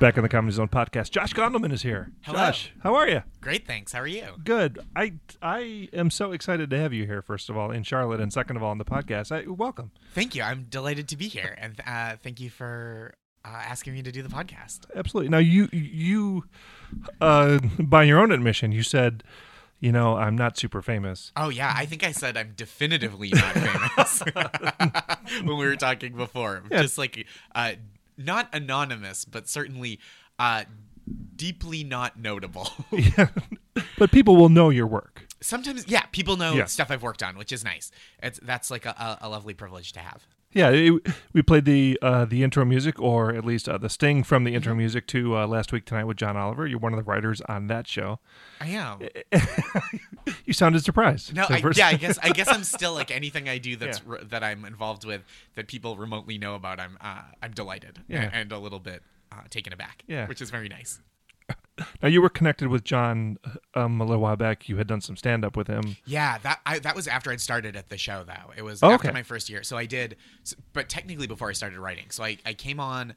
Back in the Comedy Zone podcast. Josh Gondelman is here. Hello. Josh, how are you? Great, thanks. How are you? Good. I I am so excited to have you here. First of all, in Charlotte, and second of all, on the podcast. I, welcome. Thank you. I'm delighted to be here, and uh, thank you for uh, asking me to do the podcast. Absolutely. Now, you you, uh, by your own admission, you said, you know, I'm not super famous. Oh yeah, I think I said I'm definitively not famous when we were talking before. Yeah. Just like uh, not anonymous, but certainly uh, deeply not notable. Yeah. but people will know your work. Sometimes, yeah, people know Yeah. stuff I've worked on, which is nice. It's that's like a, a, a lovely privilege to have. Yeah, it, we played the uh, the intro music, or at least uh, the sting from the intro music to uh, last week tonight with John Oliver. You're one of the writers on that show. I am. You sounded surprised. No, I, yeah, I guess I guess I'm still like anything I do that's re- that I'm involved with that people remotely know about. I'm uh, I'm delighted Yeah. and, and a little bit uh, taken aback. Yeah. which is very nice. Now you were connected with John um, a little while back. You had done some stand up with him. Yeah, that I, that was after I'd started at the show though. It was Oh, after okay. my first year, so I did, but technically before I started writing. So I I came on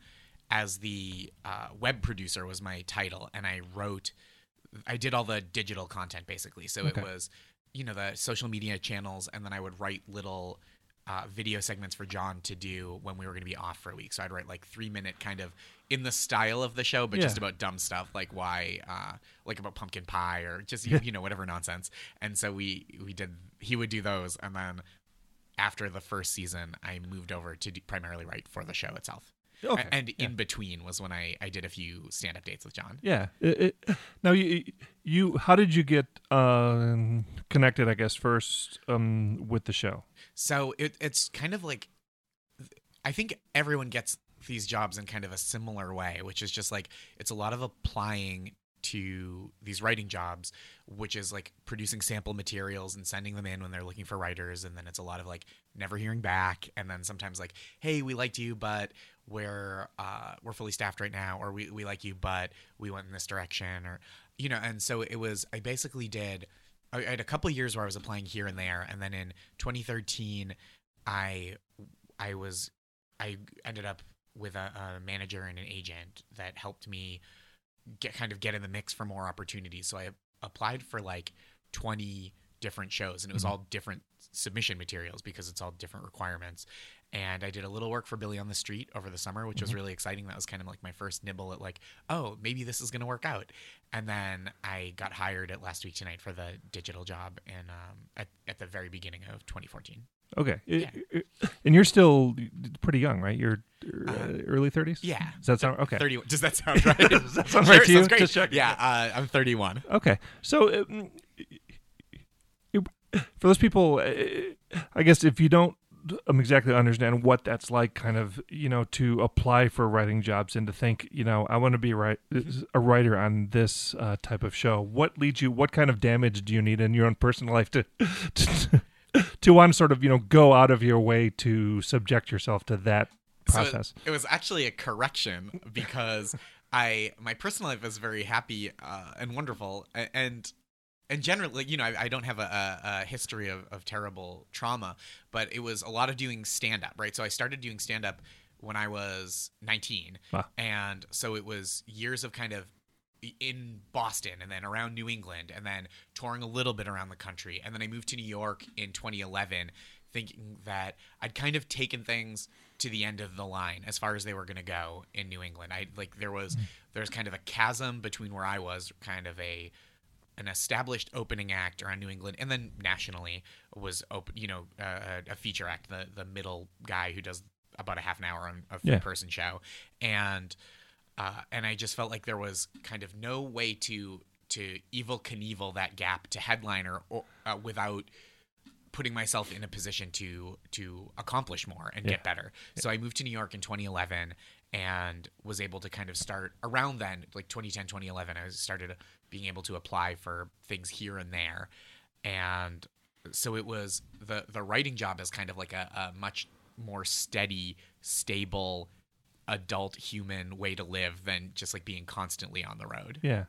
as the uh, web producer was my title, and I wrote, I did all the digital content basically. So Okay. it was, you know, the social media channels, and then I would write little. Uh, video segments for John to do when we were going to be off for a week. So I'd write like three minute kind of in the style of the show, but just about dumb stuff like why, uh, like about pumpkin pie or just you, you know whatever nonsense. And so we we did. He would do those, and then after the first season, I moved over to do, primarily write for the show itself. Okay, And yeah. in between was when I, I did a few stand up dates with John. Yeah. It, it, now you you how did you get um, connected? I guess first um, with the show. So it, it's kind of like I think everyone gets these jobs in kind of a similar way, which is just like it's a lot of applying to these writing jobs, which is like producing sample materials and sending them in when they're looking for writers, and then it's a lot of like never hearing back, and then sometimes like, hey, we liked you, but we're uh, we're fully staffed right now, or we we like you, but we went in this direction, or you know, and so it was. I basically did. I had a couple years where I was applying here and there, and then in 2013, I I was I ended up with a, a manager and an agent that helped me get kind of get in the mix for more opportunities. So I applied for like 20 different shows, and it was mm-hmm. all different submission materials because it's all different requirements. And I did a little work for Billy on the Street over the summer, which was really exciting. That was kind of like my first nibble at like, oh, maybe this is going to work out. And then I got hired at Last Week Tonight for the digital job, and um, at, at the very beginning of 2014. Okay. Yeah. And you're still pretty young, right? You're uh, Uh, early 30s? Yeah. Does that sound okay? 31. Does that sound right? Does that sound right to you? Just checking. Yeah, uh, I'm 31. Okay. So, um, for those people, uh, I guess if you don't um, exactly understand what that's like, kind of, you know, to apply for writing jobs and to think, you know, I want to be right a writer on this uh, type of show. What leads you? What kind of damage do you need in your own personal life to to, to want to sort of, you know, go out of your way to subject yourself to that process? So it was actually a correction because I my personal life is very happy uh, and wonderful and and generally you know I, I don't have a, a, history of, of terrible trauma but it was a lot of doing stand up right so I started doing stand up when I was 19 Wow. and so it was years of kind of in Boston and then around New England and then touring a little bit around the country. And then I moved to New York in 2011 thinking that I'd kind of taken things to the end of the line as far as they were going to go in New England. I like there was hmm. there's kind of a chasm between where I was kind of a an established opening act around New England, and then nationally was open, you know, uh, a feature act, the the middle guy who does about a half an hour on a Yeah. three person show, and uh, and I just felt like there was kind of no way to to Evel Knievel that gap to headliner or, uh, without putting myself in a position to to accomplish more and Yeah. get better. So I moved to New York in 2011 and was able to kind of start around then like 2010 2011 I started being able to apply for things here and there and so it was the the writing job is kind of like a, a much more steady stable adult human way to live than just like being constantly on the road Yeah.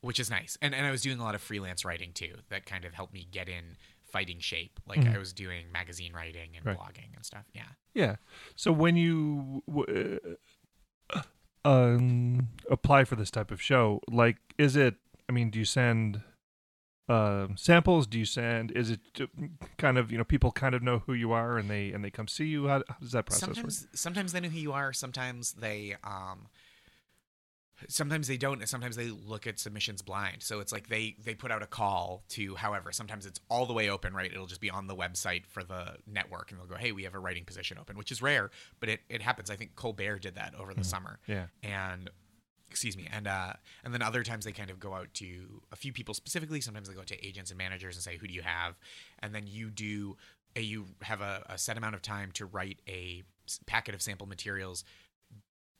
which is nice. And and I was doing a lot of freelance writing too. That kind of helped me get in fighting shape. Like Mhm. I was doing magazine writing and Right. blogging and stuff. Yeah. Yeah. So when you w- uh, um, apply for this type of show? Like, is it? I mean, do you send uh, samples? Do you send? Is it kind of you know people kind of know who you are and they and they come see you? How, how does that process sometimes work? sometimes they know who you are sometimes they um sometimes they don't and sometimes they look at submissions blind so it's like they they put out a call to however sometimes it's all the way open right it'll just be on the website for the network and they'll go hey we have a writing position open which is rare but it, it happens i think colbert did that over the summer Yeah. and excuse me and uh and then other times they kind of go out to a few people specifically sometimes they go out to agents and managers and say who do you have and then you do a, you have a, a set amount of time to write a packet of sample materials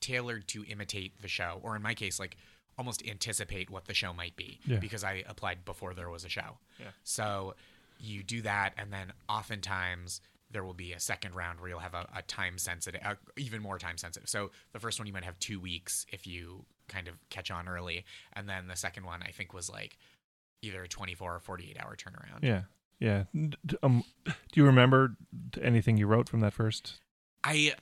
tailored to imitate the show or in my case like almost anticipate what the show might be Yeah. because i applied before there was a show Yeah. so you do that and then oftentimes there will be a second round where you'll have a, a time sensitive uh, even more time sensitive so the first one you might have two weeks if you kind of catch on early and then the second one i think was like either a 24 or 48 hour turnaround Yeah. Yeah. Um, do you remember anything you wrote from that first? I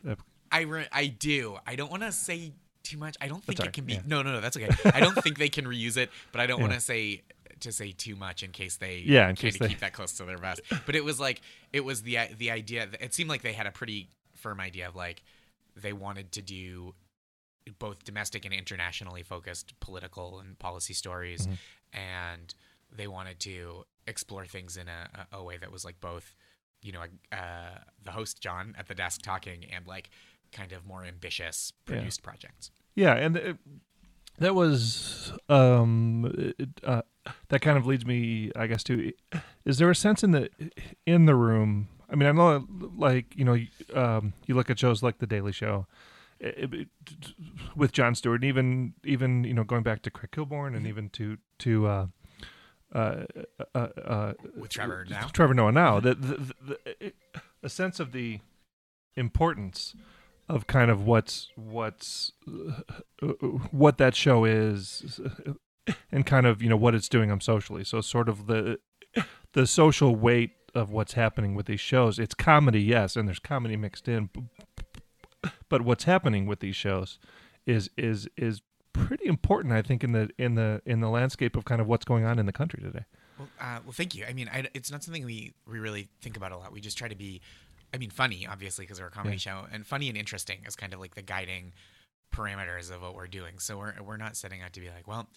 I re- I do. I don't want to say too much. I don't think it can be. yeah. No, no, no. That's okay. I don't think they can reuse it, but I don't Yeah. want to say to say too much in case they Yeah, in case they- keep that close to their vest. But it was like it was the the idea. That, it seemed like they had a pretty firm idea of like they wanted to do both domestic and internationally focused political and policy stories, Mhm. and they wanted to explore things in a, a, way that was like both, you know, uh, the host John at the desk talking and like kind of more ambitious Yeah. produced projects. Yeah, and it, that was um it, uh, that kind of leads me, I guess, to is there a sense in the in the room? I mean, I know, like you know, um, you look at shows like The Daily Show. It- with Jon Stewart, and even even you know going back to Craig Kilborn, and Mhm. even to to uh, uh, uh, uh, With Trevor now? Trevor Noah now, the, the, the, a sense of the importance of kind of what's what's uh, what that show is, and kind of you know what it's doing on socially. So sort of the the social weight of what's happening with these shows. It's comedy, yes, and there's comedy mixed in, but what's happening with these shows is is is pretty important, I think, in the in the in the landscape of kind of what's going on in the country today. Well, uh, well, thank you. I mean, I, it's not something we, we really think about a lot. We just try to be, I mean, funny, obviously, because we're a comedy Yeah. show, and funny and interesting is kind of like the guiding parameters of what we're doing. So we're we're not setting out to be like, well,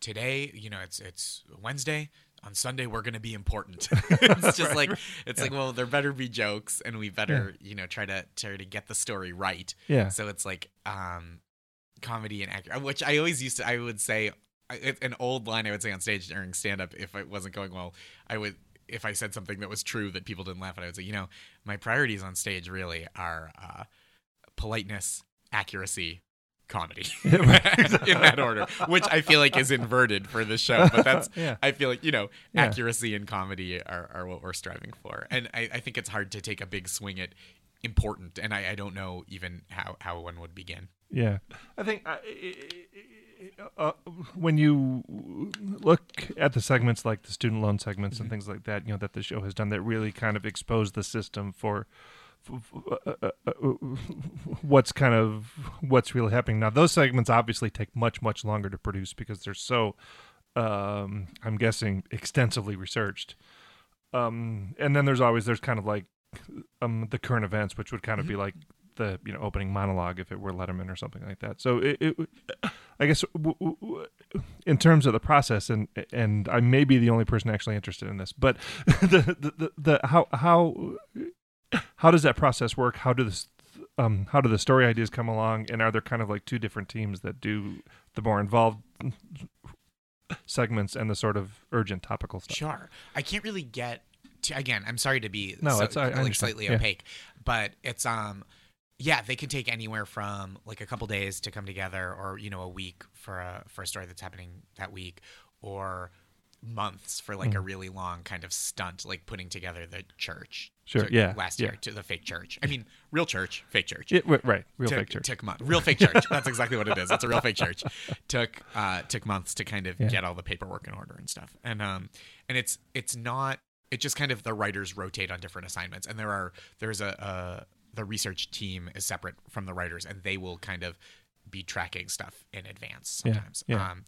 today, you know, it's it's Wednesday. On Sunday, we're going to be important. it's just like it's like, well, there better be jokes, and we better, you know, try to try to get the story right. Yeah, So it's like um, comedy and act, which I always used to. I would say an old line I would say on stage during stand up if it wasn't going well. I would if I said something that was true that people didn't laugh at. I would say, you know, my priorities on stage really are uh, politeness, accuracy, comedy in that order, which I feel like is inverted for this show. But that's yeah. I feel like you know Yeah. accuracy and comedy are, are what we're striving for, and I, I think it's hard to take a big swing at important, and I, I don't know even how how one would begin. Yeah, I think uh, uh, when you look at the segments like the student loan segments and things like that, you know that the show has done that really kind of expose the system for. what's kind of what's really happening. Now those segments obviously take much much longer to produce because they're so um i'm guessing extensively researched. Um and then there's always there's kind of like um the current events which would kind of be like the you know opening monologue if it were Letterman or something like that. So it, it I guess w- w- w- in terms of the process and and I may be the only person actually interested in this, but the the, the, the how how how does that process work? How do this um how do the story ideas come along and are there kind of like two different teams that do the more involved segments and the sort of urgent topical stuff? Sure, I can't really get to, again. I'm sorry to be No, so, it's- I- like slightly Yeah. opaque, but it's um yeah they can take anywhere from like a couple days to come together, or you know a week for a for a story that's happening that week, or months for like a Mm. really long kind of stunt, like putting together the church. Sure, took yeah, Last yeah. year to the fake church. I mean, real church, fake church. Yeah, right, real took, fake church. Took months. Real fake church. That's exactly what it is. It's a real fake church. Took uh, took months to kind of Yeah. get all the paperwork in order and stuff. And um and it's it's not. It just kind of the writers rotate on different assignments, and there are there's a, a the research team is separate from the writers, and they will kind of be tracking stuff in advance Yeah, sometimes. yeah. Um,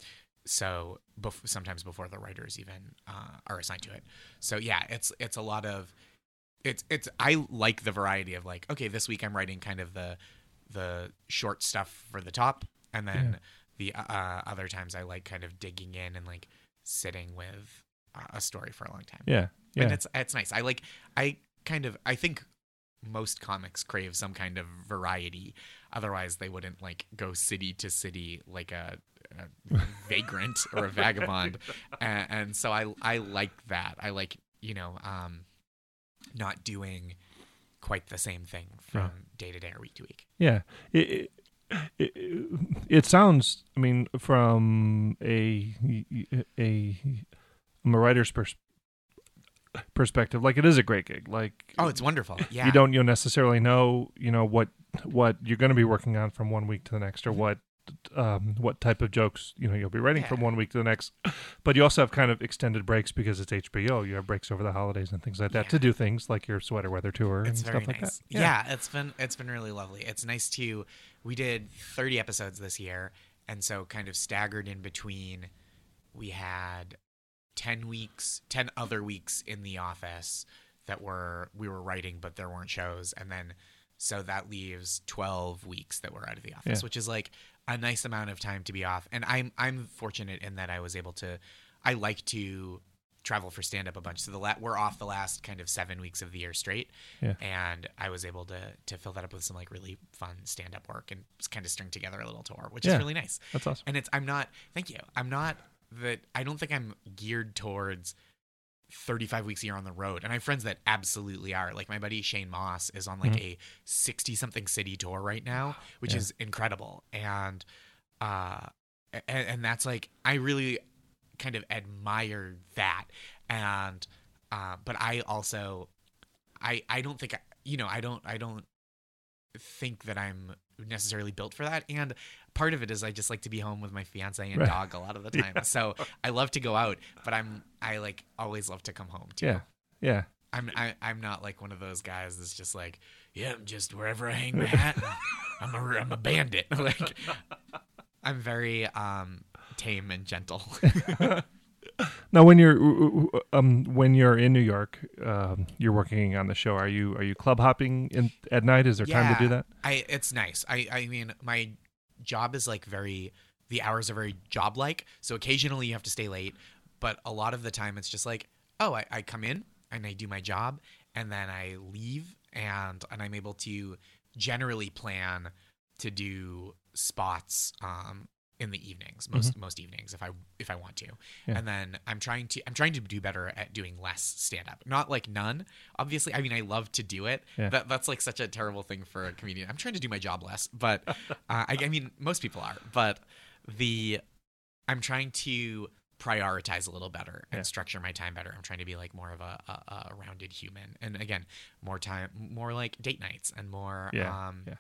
so bef- sometimes before the writers even uh, are assigned to it. So yeah, it's it's a lot of it's it's I like the variety of like okay, this week I'm writing kind of the the short stuff for the top, and then the uh, other times I like kind of digging in and like sitting with uh, a story for a long time. Yeah. Yeah. And it's it's nice. I like I kind of I think most comics crave some kind of variety. Otherwise, they wouldn't like go city to city like a, a vagrant or a vagabond. And, and so I I like that. I like you know um, not doing quite the same thing from day to day or week to week. Yeah, it, it, it, it sounds. I mean, from a a from a writer's pers- perspective, like it is a great gig. Like, Oh, it's wonderful. Yeah. you don't you necessarily know you know what what you're going to be working on from one week to the next, or Mhm. what um what type of jokes you know you'll be writing from one week to the next. But you also have kind of extended breaks because it's HBO. You have breaks over the holidays and things like that to do things like your sweater weather tour and It's very stuff like nice. that. Yeah. it's been it's been really lovely. It's nice to we did 30 episodes this year and so kind of staggered in between we had 10 weeks, 10 other weeks in the office that were we were writing but there weren't shows and then so that leaves 12 weeks that we're out of the office, Yeah. which is like a nice amount of time to be off. And I'm I'm fortunate in that I was able to I like to travel for stand up a bunch. So the la- we're off the last kind of 7 weeks of the year straight Yeah. and I was able to to fill that up with some like really fun stand up work and just kind of string together a little tour, which Yeah. is really nice. That's awesome. And it's I'm not thank you. I'm not that I don't think I'm geared towards 35 weeks a year on the road. And I have friends that absolutely are. Like my buddy Shane Mauss is on like Mhm. a 60 something city tour right now, which Yeah. is incredible. And uh and, and that's like I really kind of admire that. And uh but I also I I don't think I, you know, I don't I don't think that I'm necessarily built for that. And part of it is I just like to be home with my fiance and Right. dog a lot of the time. So I love to go out, but I'm I like always love to come home too. Yeah. Yeah. I'm I, I'm not like one of those guys that's just like, yeah, I'm just wherever I hang my hat. I'm a I'm a bandit. like I'm very um tame and gentle. Now, when you're um when you're in New York, um, you're working on the show. Are you are you club hopping in at night? Is there time to do that? I it's nice. I I mean my job is like very the hours are very job like. So occasionally you have to stay late, but a lot of the time it's just like, oh, I, I come in and I do my job and then I leave and and I'm able to generally plan to do spots um in the evenings most most evenings if I if I want to. Mm-hmm. Yeah. And then I'm trying to I'm trying to do better at doing less stand up. Not like none. Obviously, I mean I love to do it. Yeah. That that's like such a terrible thing for a comedian. I'm trying to do my job less, but uh, I, I mean most people are. But the I'm trying to prioritize a little better and Yeah. structure my time better. I'm trying to be like more of a, a, a rounded human. And again, more time, more like date nights and more, Yeah, um, yeah.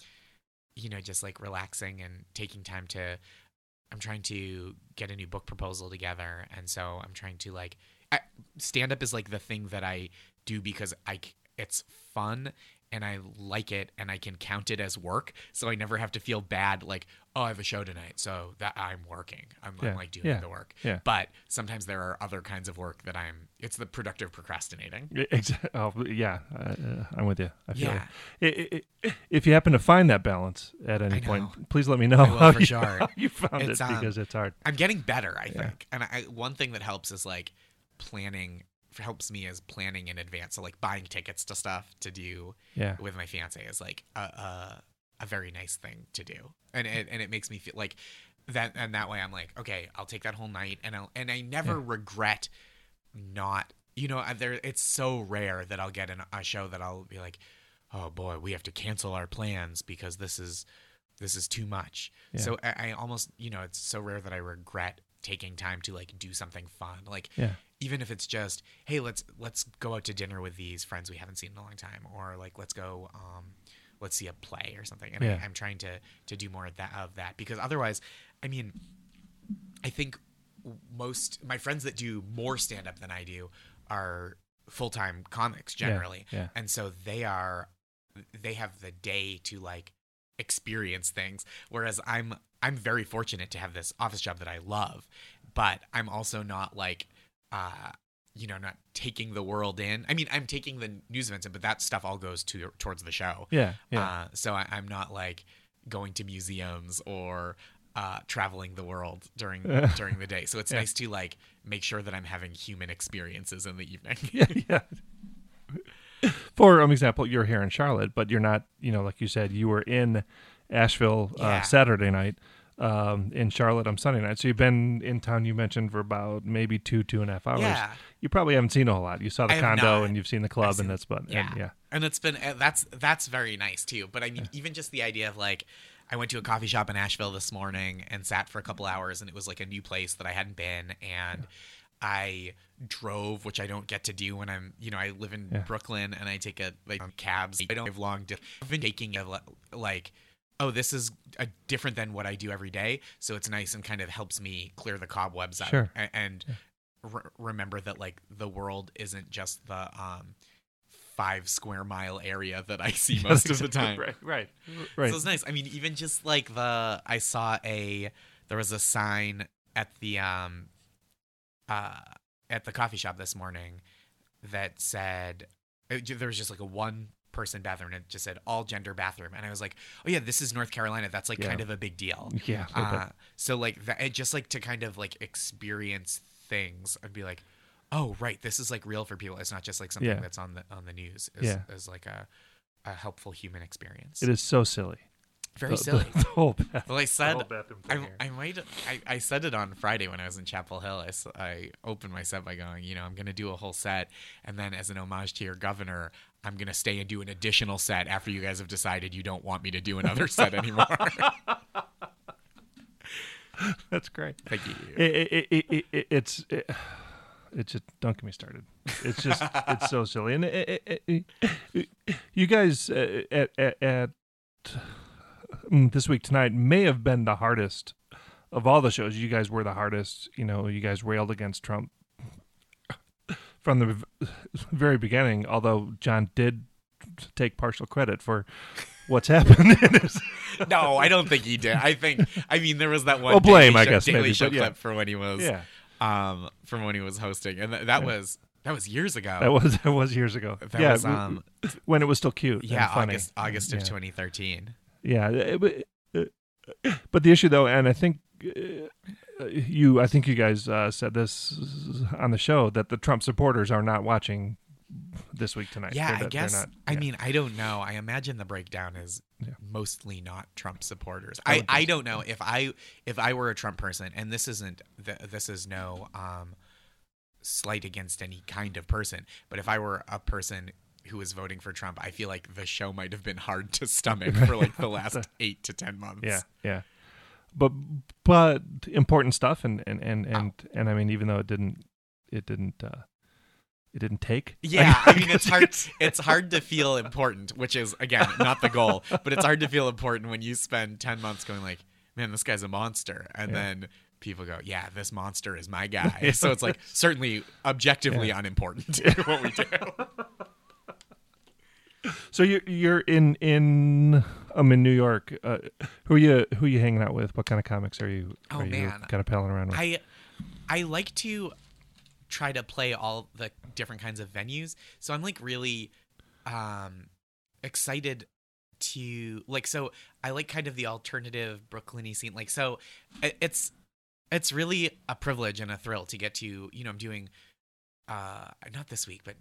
you know, just like relaxing and taking time to. I'm trying to get a new book proposal together, and so I'm trying to like stand up is like the thing that I do because I it's fun and I like it and I can count it as work, so I never have to feel bad like oh I have a show tonight, so that I'm working, I'm, I'm like doing yeah, the work. yeah. But sometimes there are other kinds of work that I'm. It's the productive procrastinating. Exactly. Oh, yeah, uh, I'm with you. I feel Yeah. it. I- I- if you happen to find that balance at any point, please let me know how, for you, sure. how you found It's, it um, because it's hard. I'm getting better, I Yeah. think. And I, one thing that helps is like planning helps me is planning in advance. So like buying tickets to stuff to do Yeah, with my fiance is like a a, a very nice thing to do, and it, and it makes me feel like that. And that way, I'm like, okay, I'll take that whole night, and I'll and I never Yeah. regret not. You know, there it's so rare that I'll get in a show that I'll be like, oh boy, we have to cancel our plans because this is this is too much. Yeah. So I, I almost, you know, it's so rare that I regret taking time to like do something fun. Like yeah, even if it's just, hey, let's let's go out to dinner with these friends we haven't seen in a long time, or like let's go, um, let's see a play or something. And Yeah. I, I'm trying to to do more of that of that because otherwise, I mean, I think most my friends that do more stand up than I do are full time comics generally, yeah. and so they are they have the day to like experience things whereas i'm i'm very fortunate to have this office job that i love but i'm also not like uh you know not taking the world in i mean i'm taking the news events in but that stuff all goes to towards the show Yeah, yeah. uh, so I, i'm not like going to museums or uh, traveling the world during during the day so it's Yeah. nice to like make sure that i'm having human experiences in the evening yeah, yeah. For um, example, you're here in Charlotte, but you're not. You know, like you said, you were in Asheville uh, Yeah. Saturday night, um, in Charlotte on Sunday night. So you've been in town. You mentioned for about maybe two, two and a half hours. Yeah. You probably haven't seen a whole lot. You saw the I condo and you've seen the club, I've and seen- that's but yeah. and, yeah. and it's been that's that's very nice too but i mean even just the idea of like i went to a coffee shop in asheville this morning and sat for a couple hours and it was like a new place that i hadn't been and i drove which i don't get to do when i'm you know i live in Yeah. brooklyn and i take a like cabs i don't have long di- i've been taking a, like oh this is a, different than what i do every day so it's nice and kind of helps me clear the cobwebs out Sure. a- and re- remember that like the world isn't just the um five square mile area that I see most of the time. right, right, right. So it's nice. I mean, even just like the I saw a there was a sign at the um uh at the coffee shop this morning that said it, there was just like a one person bathroom and it just said all gender bathroom and I was like, "Oh yeah, this is North Carolina. That's like Yeah. kind of a big deal." yeah, Uh, so like that, it just like to kind of like experience things. I'd be like, oh right, this is like real for people. It's not just like something Yeah. that's on the on the news. Is, Yeah. is like a a helpful human experience. it is so silly. very The- the- silly. The, whole bath, Well, I the said whole bathroom I, thing here. I might I, I said it on Friday when I was in Chapel Hill. I, I opened my set by going, you know, I'm going to do a whole set, and then as an homage to your governor, I'm going to stay and do an additional set after you guys have decided you don't want me to do another set anymore. That's great. Thank you. it, it, it, it, it, it's it, just don't get me started. It's just it's so silly. And it, it, it, it- you guys uh, at at, at mm, this week tonight may have been the hardest of all the shows. You guys were the hardest. You know, you guys railed against Trump from the very beginning. Although John did take partial credit for what's happened No, I don't think he did. I think I mean there was that one Well, blame, Daily I Show- guess, Daily maybe, Show yeah. clip for when he was yeah. um from when he was hosting, and th- that Yeah. was that was years ago. That was that was years ago. That yeah, was, um, when it was still cute. yeah. August August of Yeah. 2013. Yeah, uh, but, uh, but the issue though, and I think uh, you, I think you guys uh, said this on the show that the Trump supporters are not watching this week tonight. Yeah, They're I guess. not- I mean, I don't know. I imagine the breakdown is Yeah. mostly not Trump supporters. I I, I don't know if I if I were a Trump person, and this isn't this is no um slight against any kind of person, but if I were a person who was voting for Trump, I feel like the show might have been hard to stomach for like the last eight to ten months. yeah, yeah. But but important stuff, and and and Oh. and, and I mean, even though it didn't, it didn't, uh, it didn't take. Yeah, I mean it's hard it's hard to feel important, which is again not the goal, but it's hard to feel important when you spend 10 months going like, "Man, this guy's a monster." And Yeah. then people go, "Yeah, this monster is my guy." So it's like certainly objectively unimportant what we do. So you're you're in in um in New York. Uh, who are you who are you hanging out with? What kind of comics are you? Oh, are you man. kind of palling around with? I I like to try to play all the different kinds of venues. So I'm like really um excited to like so I like kind of the alternative Brooklyny scene. Like so it's it's really a privilege and a thrill to get to, you know, I'm doing uh not this week, but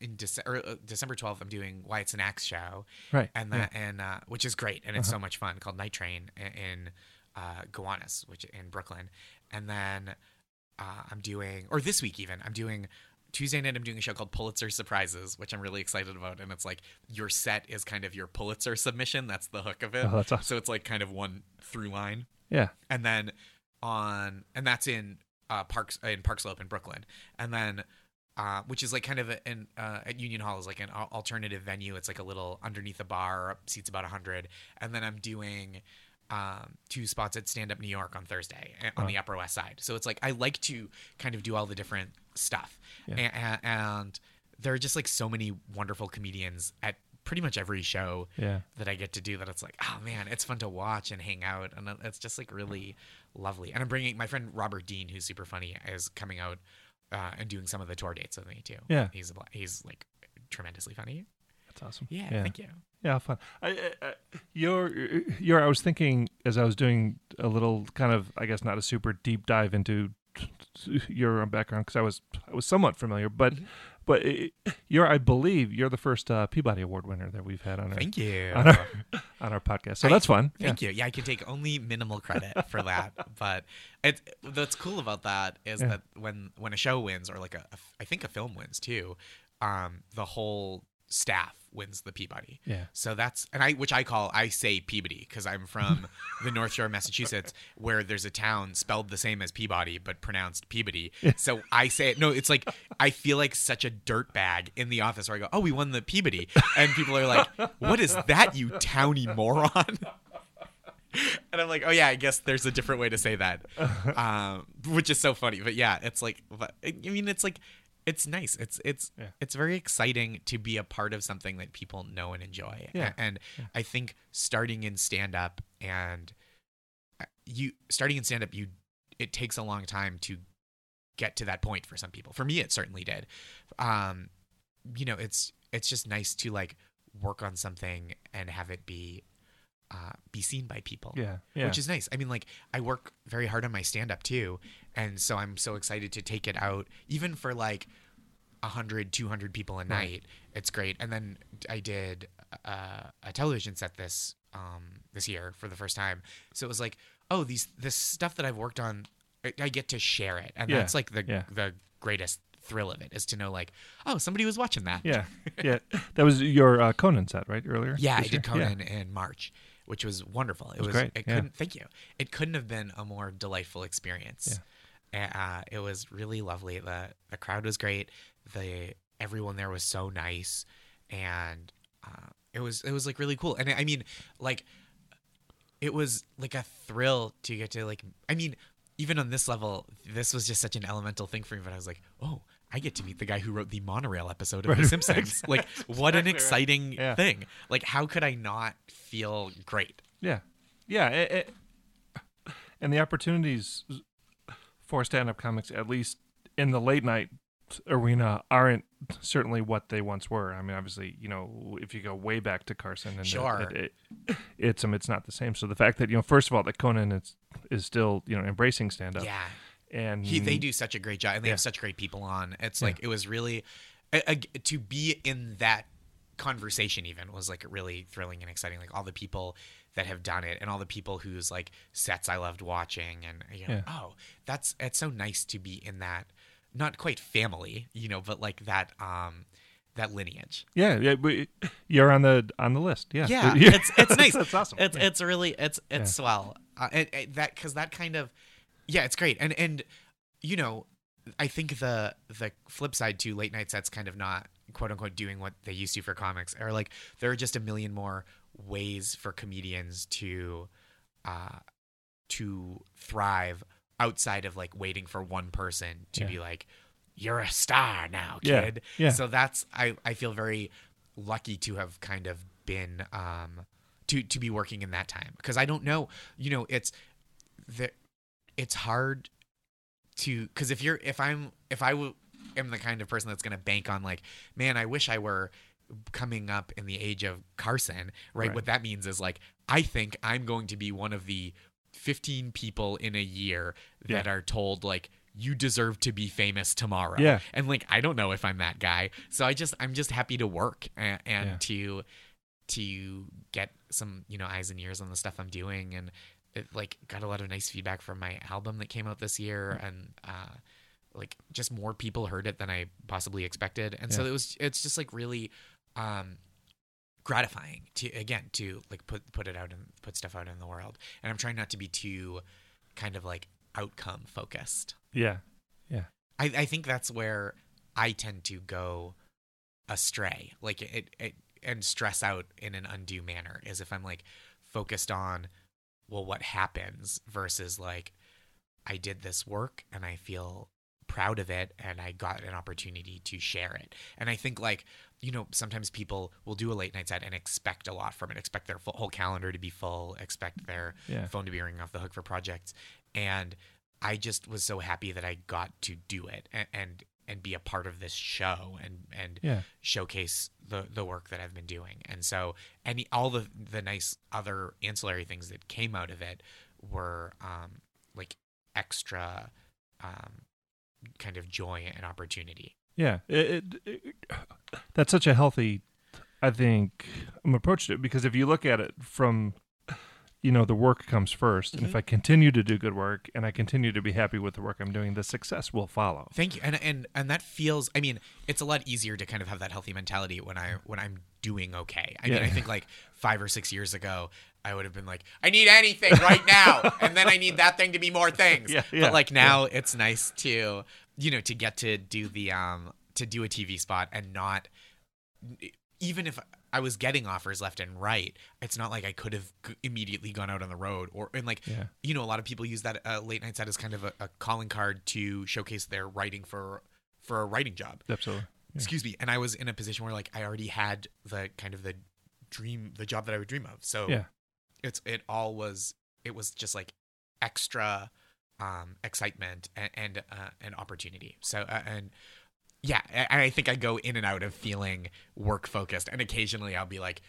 in December, uh, December 12th, I'm doing Wyatt Cenac's show right. and yeah. that and uh, which is great and it's Uh-huh. so much fun called Night Train in uh, Gowanus, which in Brooklyn, and then uh, I'm doing or this week even I'm doing Tuesday night I'm doing a show called Pulitzer Surprises, which I'm really excited about, and it's like your set is kind of your Pulitzer submission. That's the hook of it. Oh, that's awesome. So it's like kind of one through line, Yeah. and then on and that's in uh, Parks in Park Slope in Brooklyn, and then. Uh, which is like kind of a, an uh, at Union Hall is like an alternative venue. It's like a little underneath a bar, seats about hundred, and then I'm doing um, two spots at Stand Up New York on Thursday eh, on the Upper West Side. So it's like I like to kind of do all the different stuff, Yeah. and, and there are just like so many wonderful comedians at pretty much every show Yeah. that I get to do that it's like, oh man, it's fun to watch and hang out, and it's just like really lovely. And I'm bringing my friend Robert Dean, who's super funny, is coming out uh, and doing some of the tour dates with me too. Yeah. he's a he's like tremendously funny. That's awesome. Yeah, Yeah. thank you. Yeah, fun. I, I, I, your, your. I was thinking as I was doing a little kind of, I guess, not a super deep dive into your background because I was, I was somewhat familiar, but, Mhm. but it, you're, I believe, you're the first uh, Peabody Award winner that we've had on our Thank you. on our on our podcast. So I- that's fun. Thank you. Yeah, I can take only minimal credit for that, but it what's cool about that is Yeah. that when when a show wins or like a, a I think a film wins too, um, the whole staff wins the Peabody. Yeah. So that's and I which I call I say Peabody because I'm from the North Shore of Massachusetts where there's a town spelled the same as Peabody but pronounced Peabody. So I say it no, it's like I feel like such a dirt bag in the office where I go, "Oh, we won the Peabody." And people are like, "What is that, you towny moron?" And I'm like, "Oh yeah, I guess there's a different way to say that." Um, which is so funny. But yeah, it's like I mean, it's like it's nice. It's it's Yeah. it's very exciting to be a part of something that people know and enjoy. Yeah. And I think starting in stand up and uh, you starting in stand up you it takes a long time to get to that point for some people. For me it certainly did. Um you know, it's it's just nice to like work on something and have it be uh, be seen by people Yeah. Yeah. which is nice. I mean, like I work very hard on my stand up too, and so I'm so excited to take it out, even for like 100, 200 people a night. It's great. And then I did uh, a television set this um, this year for the first time, so it was like, oh, these this stuff that I've worked on, I, I get to share it, and Yeah, that's like the yeah. the greatest thrill of it is to know like, oh, somebody was watching that. yeah. Yeah. That was your uh, Conan set, right? Earlier. Yeah, I this year? did Conan in March, which was wonderful. It was was, great, It yeah. couldn't. Thank you. It couldn't have been a more delightful experience. Yeah. Uh, it was really lovely. the The crowd was great. The everyone there was so nice, and uh, it was it was like really cool. And I mean, like, it was like a thrill to get to like. I mean, even on this level, this was just such an elemental thing for me. But I was like, oh. I get to meet the guy who wrote the monorail episode of Right, The Simpsons. Like, what an exciting Yeah. thing. Like, how could I not feel great? Yeah, yeah, it, it- and the opportunities for stand-up comics, at least in the late night arena, aren't certainly what they once were. I mean, obviously, you know, if you go way back to Carson, and Sure. it, it, it's um, it's not the same. So the fact that you know, first of all, that Conan is is still you know embracing stand-up, Yeah. And He, they do such a great job, and they Yeah. have such great people on. It's Yeah. like, it was really, a, a- to be in that conversation even was like really thrilling and exciting. Like, all the people that have done it and all the people whose like sets I loved watching. And, you know, Yeah. oh, that's, it's so nice to be in that, not quite family, you know, but like that, um, that lineage. Yeah, yeah, but you're on the on the list. Yeah, Yeah, it's it's nice. That's awesome. It's Yeah. it's really it's it's swell. Uh, it, it- that because that kind of yeah, it's great. And and you know, I think the the flip side to late night sets kind of not quote unquote doing what they used to for comics or like there are just a million more ways for comedians to uh to thrive outside of like waiting for one person to Yeah. be like you're a star now kid Yeah, yeah. so that's i i feel very lucky to have kind of been um to to be working in that time because i don't know you know it's the it's hard to because if you're if i'm if i w- am the kind of person that's going to bank on like man i wish i were coming up in the age of carson right, Right. what that means is like i think i'm going to be one of the 15 people in a year that Yeah. are told like you deserve to be famous tomorrow Yeah. and like i don't know if i'm that guy so i just i'm just happy to work and, and Yeah. to to get some you know eyes and ears on the stuff i'm doing and it, like got a lot of nice feedback from my album that came out this year and uh like just more people heard it than i possibly expected. And so it was it's just like really um gratifying to again to like put put it out and put stuff out in the world. And i'm trying not to be too kind of like outcome focused. Yeah. yeah, I, I think that's where I tend to go astray, like it, it and stress out in an undue manner. Is if I'm like focused on, well, what happens versus like I did this work and I feel proud of it and I got an opportunity to share it. And I think like you know, sometimes people will do a late night set and expect a lot from it, expect their full, whole calendar to be full, expect their Yeah. phone to be ringing off the hook for projects. And I just was so happy that I got to do it and, and, and be a part of this show and, and Yeah. showcase the, the work that I've been doing. And so any, all the, the nice other ancillary things that came out of it were, um, like extra, um, kind of joy and opportunity. Yeah, it, it, it- that's such a healthy, I think, um, approach to it because if you look at it from, you know, the work comes 1st and if Mhm. I continue to do good work and I continue to be happy with the work I'm doing, the success will follow. Thank you. And and and that feels I mean, it's a lot easier to kind of have that healthy mentality when I when I'm doing okay. I mean, I think like 5 or 6 years ago, I would have been like, I need anything right now, and then I need that thing to be more things. Yeah, yeah, but like now it's nice to, you know, to get to do the um to do a TV spot and not even if I was getting offers left and right, it's not like I could have immediately gone out on the road or and like Yeah. you know a lot of people use that uh, late night set as kind of a, a calling card to showcase their writing for for a writing job. Absolutely. Yeah. Excuse me. And I was in a position where like I already had the kind of the dream, the job that I would dream of. So Yeah. it's it all was it was just like extra um excitement and and uh, an opportunity. So uh, and yeah, and I think I go in and out of feeling work focused, and occasionally I'll be like,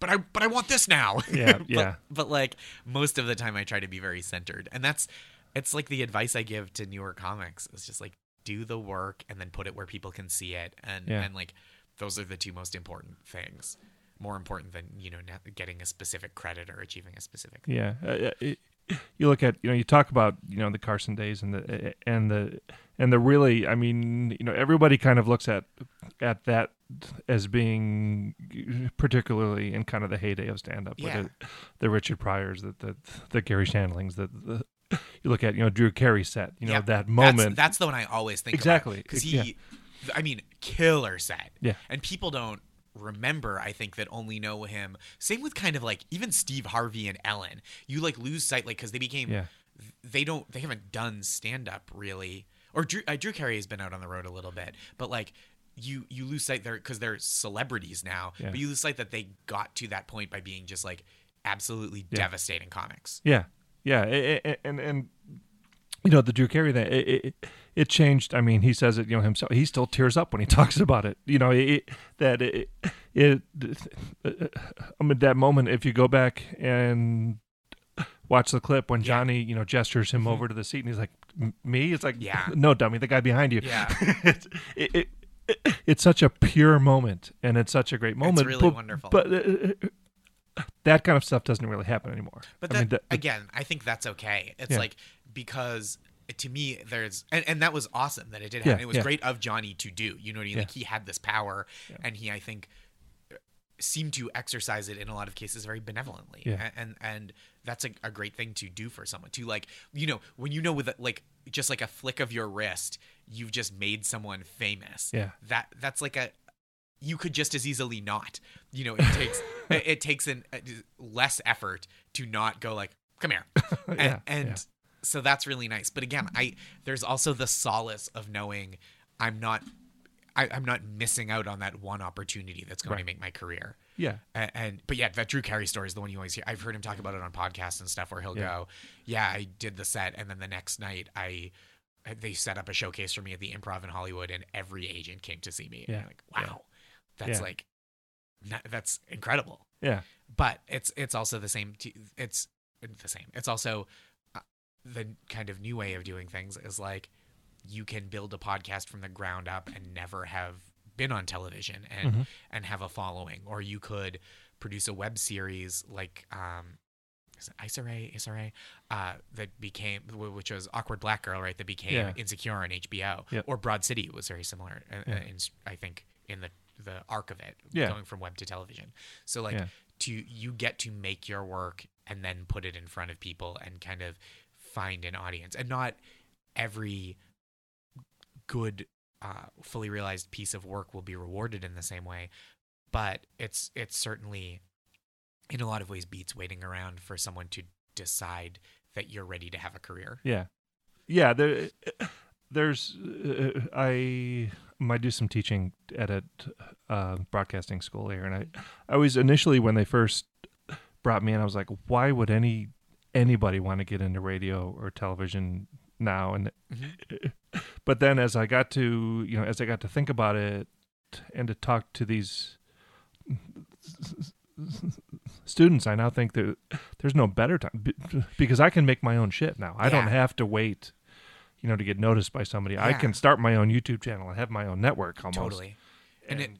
"But I, but I want this now." Yeah, But- yeah. But, like most of the time, I try to be very centered, and that's it's like the advice I give to newer comics. It's just like do the work and then put it where people can see it, and Yeah. and like those are the two most important things. More important than you know getting a specific credit or achieving a specific. Yeah, uh, it, you look at you know you talk about you know the Carson days and the eh, eh, and the and the really I mean you know everybody kind of looks at at that as being particularly in kind of the heyday of stand up Yeah. the, the Richard Pryors the the, the Garry Shandlings the, the you look at you know Drew Carey set you know Yeah, that That's, moment that's the one I always think Exactly. because he, Yeah. I mean, killer set. Yeah. and people don't remember. I think that only know him. Same with kind of like even Steve Harvey and Ellen. You like lose sight like because they became. Yeah. They don't. They haven't done stand up really. Or Drew, uh, Drew Carey has been out on the road a little bit, but like. You, you lose sight there because they're celebrities now, Yeah. but you lose sight that they got to that point by being just like absolutely Yeah. devastating comics. Yeah, yeah, a- a- and and you know the Drew Carey thing. It, it, it changed. I mean, he says it. You know himself. He still tears up when he talks about it. You know it, that it, it. I mean that moment. If you go back and watch the clip when Yeah. Johnny, you know, gestures him Mhm. over to the seat, and he's like, "Me?" It's like, Yeah. no, dummy, the guy behind you." Yeah. it's, it, it, it's such a pure moment, and it's such a great moment. It's really but, wonderful. But uh, that kind of stuff doesn't really happen anymore. But I that, mean, that- again, I think that's okay. It's Yeah. like because to me, there's and, and that was awesome that it did Yeah, it was yeah. great of Johnny to do. You know what I mean? Yeah. Like he had this power, and he, I think, seemed to exercise it in a lot of cases very benevolently. Yeah. A- And and that's a, a great thing to do for someone to like you know when you know with a, like just like a flick of your wrist, you've just made someone famous. Yeah. That that's like a you could just as easily not. You know, it takes it, it takes an uh, less effort to not go like, come here, and, Yeah, and. So that's really nice. But again, I there's also the solace of knowing I'm not. I, I'm not missing out on that one opportunity that's going to make my career. yeah. And, and but yeah, that Drew Carey story is the one you always hear. I've heard him talk about it on podcasts and stuff where he'll Yeah. go, "Yeah, I did the set, and then the next night I." They set up a showcase for me at the Improv in Hollywood, and every agent came to see me. And Yeah. I'm like, wow, that's Yeah. like, that's incredible Yeah. but it's it's also the same t- it's the same it's also the kind of new way of doing things is like you can build a podcast from the ground up and never have been on television and Mhm. and have a following or you could produce a web series like um is it Issa Rae Isare uh that became which was awkward black girl right that became Yeah. insecure on HBO Yep. or Broad City was very similar uh, Yeah. uh, in, I think in the the arc of it Yeah. going from web to television so like Yeah. to you get to make your work and then put it in front of people and kind of find an audience and not every good uh, fully realized piece of work will be rewarded in the same way but it's it's certainly in a lot of ways beats waiting around for someone to decide that you're ready to have a career Yeah, yeah. There, there's. Uh, I might do some teaching at a uh, broadcasting school here, and I, I was initially when they first brought me in, I was like, why would any anybody want to get into radio or television now? And Mhm. but then as I got to you know as I got to think about it and to talk to these students, I now think that there's no better time because I can make my own shit now. I don't have to wait, you know, to get noticed by somebody. I can start my own YouTube channel. I have my own network almost. Totally. And, it,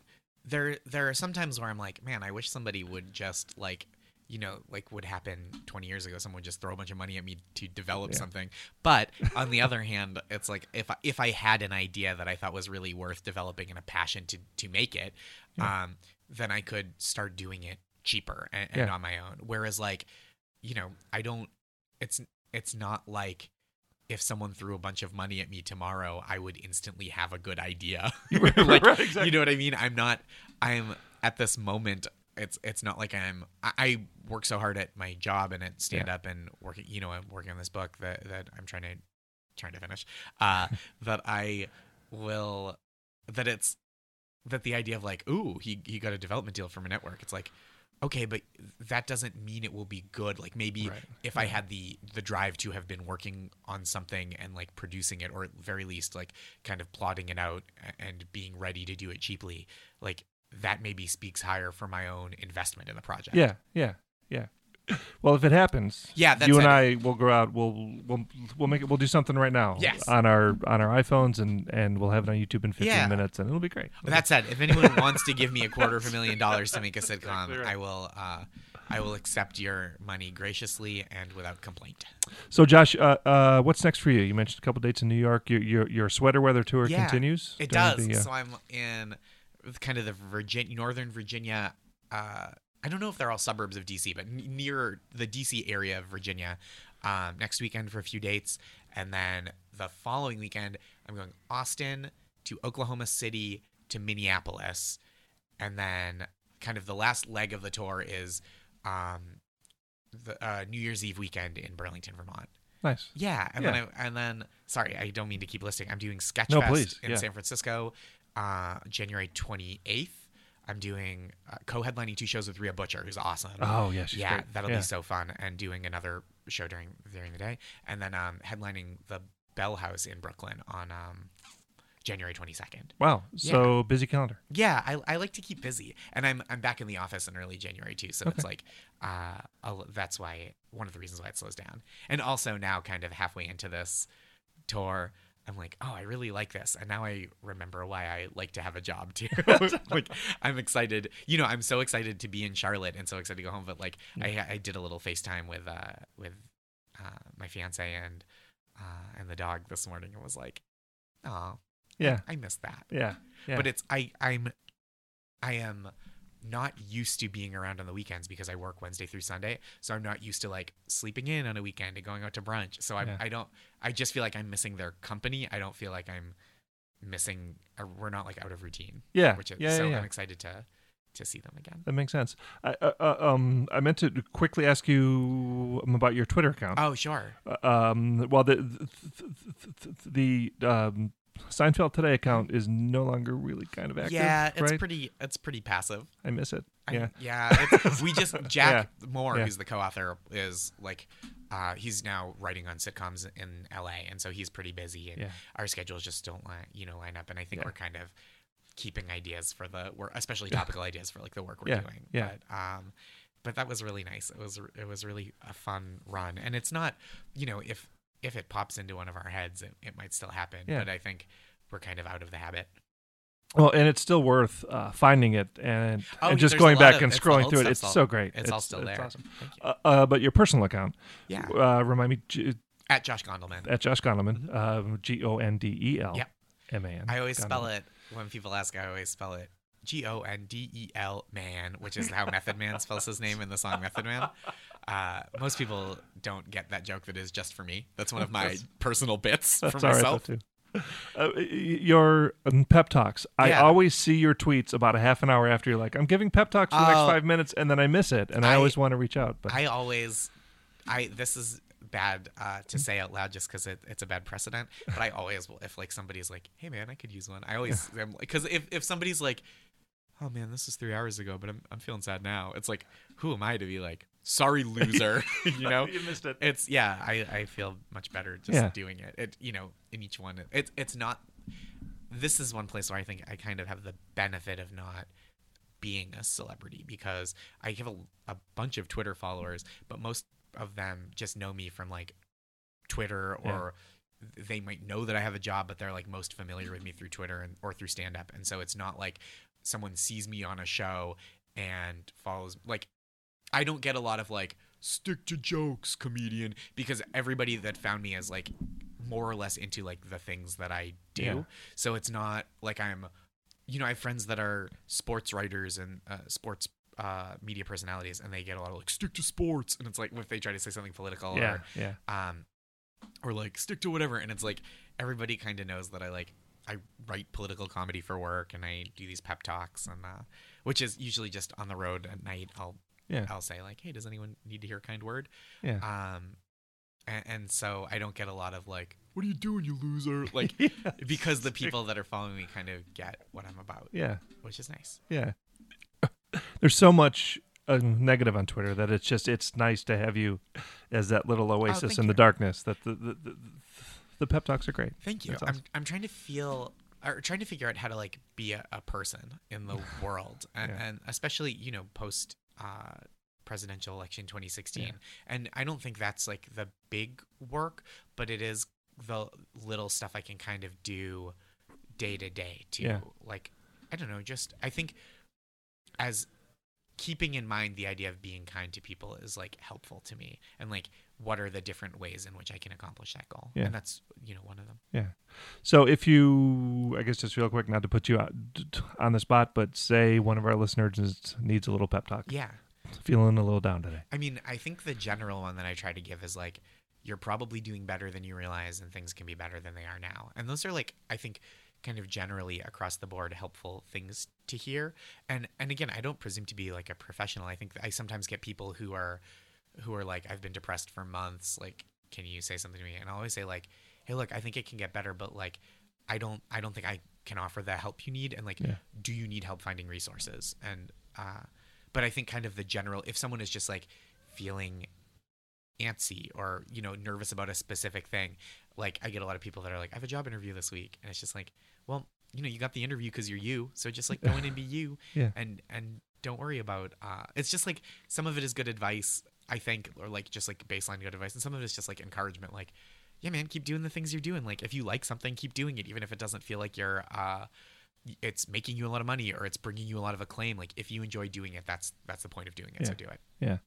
there there are some times where I'm like, man, I wish somebody would just like, you know, like would happen 20 years ago. Someone would just throw a bunch of money at me to develop Yeah. something. But on the other hand, it's like if I, if I had an idea that I thought was really worth developing and a passion to to make it, Yeah. um, then I could start doing it cheaper and, and Yeah. on my own. Whereas like, you know, I don't. It's it's not like. If someone threw a bunch of money at me tomorrow, I would instantly have a good idea. like, Right, exactly. you know what I mean? I'm not. I'm at this moment. It's it's not like I'm. I, I work so hard at my job and at stand up and working. You know, I'm working on this book that that I'm trying to trying to finish. Uh, that I will. That it's that the idea of like, ooh, he he got a development deal from a network. It's like, okay, but that doesn't mean it will be good. Like maybe Right. if I had the the drive to have been working on something and like producing it, or at very least like kind of plotting it out and being ready to do it cheaply, like that maybe speaks higher for my own investment in the project. Yeah, yeah, yeah. Well, if it happens, Yeah, that's you and it. I will go out. We'll we'll we'll make it. We'll do something right now. Yes. on our on our iPhones and and we'll have it on YouTube in 15 Yeah. minutes, and it'll be great. But that said, if anyone wants to give me a quarter of a million dollars to make a sitcom, exactly right. I will. Uh, I will accept your money graciously and without complaint. So, Josh, uh, uh, what's next for you? You mentioned a couple dates in New York. Your your, your sweater weather tour Yeah, continues. It does. the, uh, So I'm in kind of the Virginia, Northern Virginia. Uh, I don't know if they're all suburbs of DC, but n- near the DC area of Virginia. Um, next weekend for a few dates, and then the following weekend I'm going Austin to Oklahoma City to Minneapolis, and then kind of the last leg of the tour is um, the uh, New Year's Eve weekend in Burlington, Vermont. nice. Yeah, and Yeah. then I, and then sorry, I don't mean to keep listing. I'm doing Sketchfest No, in yeah. San Francisco, uh, January 28th. I'm doing uh, co-headlining two shows with Rhea Butcher, who's awesome. Oh yeah, she's yeah, great. that'll yeah. be so fun, and doing another show during during the day, and then um, headlining the Bell House in Brooklyn on um, January 22nd. Wow, so busy calendar. Yeah, I, I like to keep busy, and I'm I'm back in the office in early January too. So it's like, uh, I'll, that's why one of the reasons why it slows down. And also now, kind of halfway into this tour, I'm like, oh, I really like this, and now I remember why I like to have a job too. like, I'm excited. You know, I'm so excited to be in Charlotte and so excited to go home. But like, I I did a little FaceTime with uh with uh, my fiance and uh, and the dog this morning, and was like, oh, Yeah, I missed that yeah, yeah. but it's I I'm I am not used to being around on the weekends because I work Wednesday through Sunday. So I'm not used to like sleeping in on a weekend and going out to brunch. So I Yeah. I don't I just feel like I'm missing their company. I don't feel like I'm missing or we're not like out of routine. yeah, Which is, yeah, so yeah, yeah. I'm excited to to see them again. That makes sense. I, uh, uh, um, I meant to quickly ask you um, about your Twitter account. Oh, sure. Uh, um, well, the the, the um, Seinfeld Today account is no longer really kind of active. yeah, it's right? pretty it's pretty passive. I miss it. I- Yeah, yeah. It's, we just Jack Moore, yeah. who's the co-author, is like, uh, he's now writing on sitcoms in L.A. and so he's pretty busy, and Yeah. our schedules just don't line, you know, line up. And I think Yeah. we're kind of keeping ideas for the work, especially topical ideas for like the work we're Yeah, doing. yeah. But, um, but that was really nice. It was it was really a fun run, and it's not, you know, if if it pops into one of our heads, it, it might still happen. Yeah. But I think we're kind of out of the habit. Well, and it's still worth uh, finding it and Oh, and just going back of- and scrolling through it. It's all- so great. It's, all still there. awesome. Thank you. Uh, uh, but your personal account, Yeah, uh, remind me J- at Josh Gondelman. at Josh Gondelman, um, G O N D E L Mm-hmm. Yep. M A N. I always spell it when people ask. I always spell it G O N D E L Man, which is how Method Man spells his name in the song Method Man. Uh, most people don't get that joke. That is just for me. That's one of my That's- personal bits for right myself. too. Uh, your um, pep talks. I Yeah. always see your tweets about a half an hour after you're like, I'm giving pep talks for the next Oh. five minutes, and then I miss it, and I, I- always want to reach out. But I always, I this is bad uh, to say out loud just because it, it's a bad precedent. But I always will if like somebody's like, "Hey man, I could use one." I always because if if somebody's like, "Oh man, this was three hours ago, but I'm I'm feeling sad now," it's like, who am I to be like, "Sorry, loser," you know? you missed it. It's yeah, I I feel much better just Yeah. doing it. It you know in each one, it's it's not. This is one place where I think I kind of have the benefit of not being a celebrity because I have a, a bunch of Twitter followers, but most of them just know me from like Twitter or they might know that I have a job, but they're like most familiar with me through Twitter and or through stand up. And so it's not like someone sees me on a show and follows like I don't get a lot of like stick to jokes comedian because everybody that found me is like more or less into like the things that I do. Yeah. So it's not like I'm you know, I have friends that are sports writers and uh, sports uh, media personalities, and they get a lot of like stick to sports, and it's like if they try to say something political Yeah, or yeah. um, or like stick to whatever, and it's like everybody kind of knows that I like I write political comedy for work, and I do these pep talks, and uh, which is usually just on the road at night. I'll Yeah. I'll say like, hey, does anyone need to hear a kind word? Yeah. Um, and, and so I don't get a lot of like, what are you doing, you loser? Like Yeah. because the people that are following me kind of get what I'm about, Yeah. which is nice. Yeah. There's so much uh, negative on Twitter that it's just it's nice to have you as that little oasis thank in the you. darkness. That the the, the the pep talks are great. Thank you. That's I'm. I'm trying to feel or trying to figure out how to like be a, a person in the world, and, Yeah. and especially you know post uh, presidential election 2016. Yeah. And I don't think that's like the big work, but it is the little stuff I can kind of do day to day to Yeah. like I don't know, just I think as keeping in mind the idea of being kind to people is like helpful to me and like what are the different ways in which I can accomplish that goal. Yeah. And that's you know one of them. Yeah. So if you, I guess just real quick, not to put you out on the spot, but say one of our listeners needs a little pep talk, Yeah. feeling a little down today. I mean, I think the general one that I try to give is like, you're probably doing better than you realize, and things can be better than they are now. And those are like, I think, kind of generally across the board helpful things to hear. And and again, I don't presume to be like a professional. I think I sometimes get people who are, who are like, I've been depressed for months. Like, can you say something to me? And I always say like, hey, look, I think it can get better, but like, I don't, I don't think I can offer the help you need. And like, Yeah. do you need help finding resources? And uh, but I think kind of the general, if someone is just like feeling antsy or you know nervous about a specific thing like i get a lot of people that are like i have a job interview this week and it's just like well you know you got the interview because you're you so just like go in and be you Yeah. and and don't worry about uh it's just like some of it is good advice i think or like just like baseline good advice and some of it is just like encouragement like yeah man keep doing the things you're doing. Like if you like something keep doing it even if it doesn't feel like you're uh it's making you a lot of money or it's bringing you a lot of acclaim like if you enjoy doing it that's that's the point of doing it so do it. Yeah.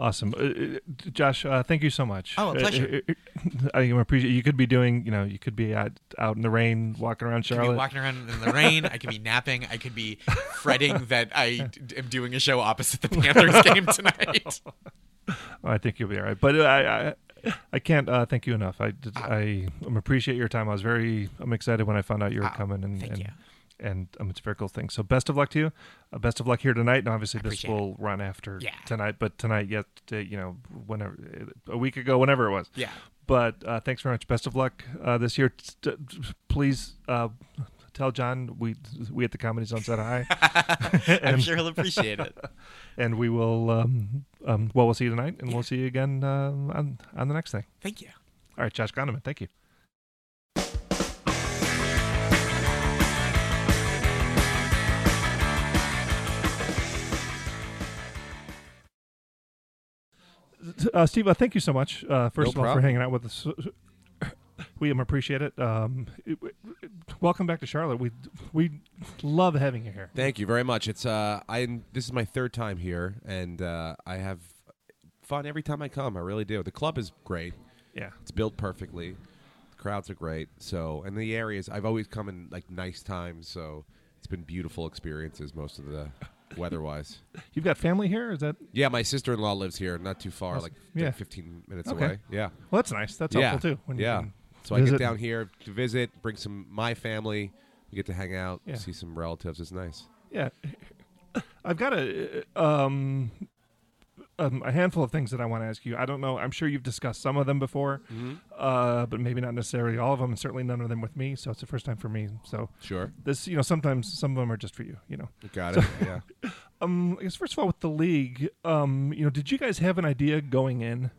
Awesome, uh, uh, Josh. Uh, thank you so much. Oh, a Uh, pleasure. uh, I appreciate. You could be doing. You know, you could be out out in the rain, walking around I could be Charlotte. walking around in the rain. I could be napping. I could be fretting that I d- am doing a show opposite the Panthers game tonight. I think you'll be all right. But I, I, I can't uh, thank you enough. I, Ah. I, um, appreciate your time. I was very, I'm excited when I found out you were Ah, coming, and Thank and, you. And um, it's a very cool thing. So best of luck to you. Uh, best of luck here tonight. And obviously this Appreciate it. will run after Yeah. tonight, but tonight, yet uh, you know, whenever a week ago, whenever it was. Yeah. But uh, thanks very much. Best of luck uh, this year. Please uh, tell John we we at the Comedy Zone said hi, I'm sure he'll appreciate it. and we will. Um, um, well, we'll see you tonight, and we'll see you again um on on the next thing. Thank you. All right, Josh Gondelman, thank you. Uh, Steve, uh, thank you so much. Uh, first No of all, for hanging out with us. We um, appreciate it. Um, it- it- Welcome back to Charlotte. We we love having you here. Thank you very much. It's uh, I this is my third time here, and uh, I have fun every time I come. I really do. The club is great. Yeah, It's built perfectly. The crowds are great. So, and the areas I've always come in like nice times. So it's been beautiful experiences most of the weather-wise. you've got family here. Is that Yeah, my sister-in-law lives here, not too far, like Yeah. 15 minutes Okay. away. Yeah. well? That's nice. That's yeah. helpful too. When yeah. So I get down here to visit, bring some my family. We get to hang out, Yeah. see some relatives. It's nice. Yeah, I've got a um, um, a handful of things that I want to ask you. I don't know. I'm sure you've discussed some of them before, Mm-hmm. uh, but maybe not necessarily all of them, and certainly none of them with me. So it's the first time for me. So Sure. this, you know, sometimes some of them are just for you. You know. Got it. yeah. Um, I guess first of all, with the league, um, you know, did you guys have an idea going in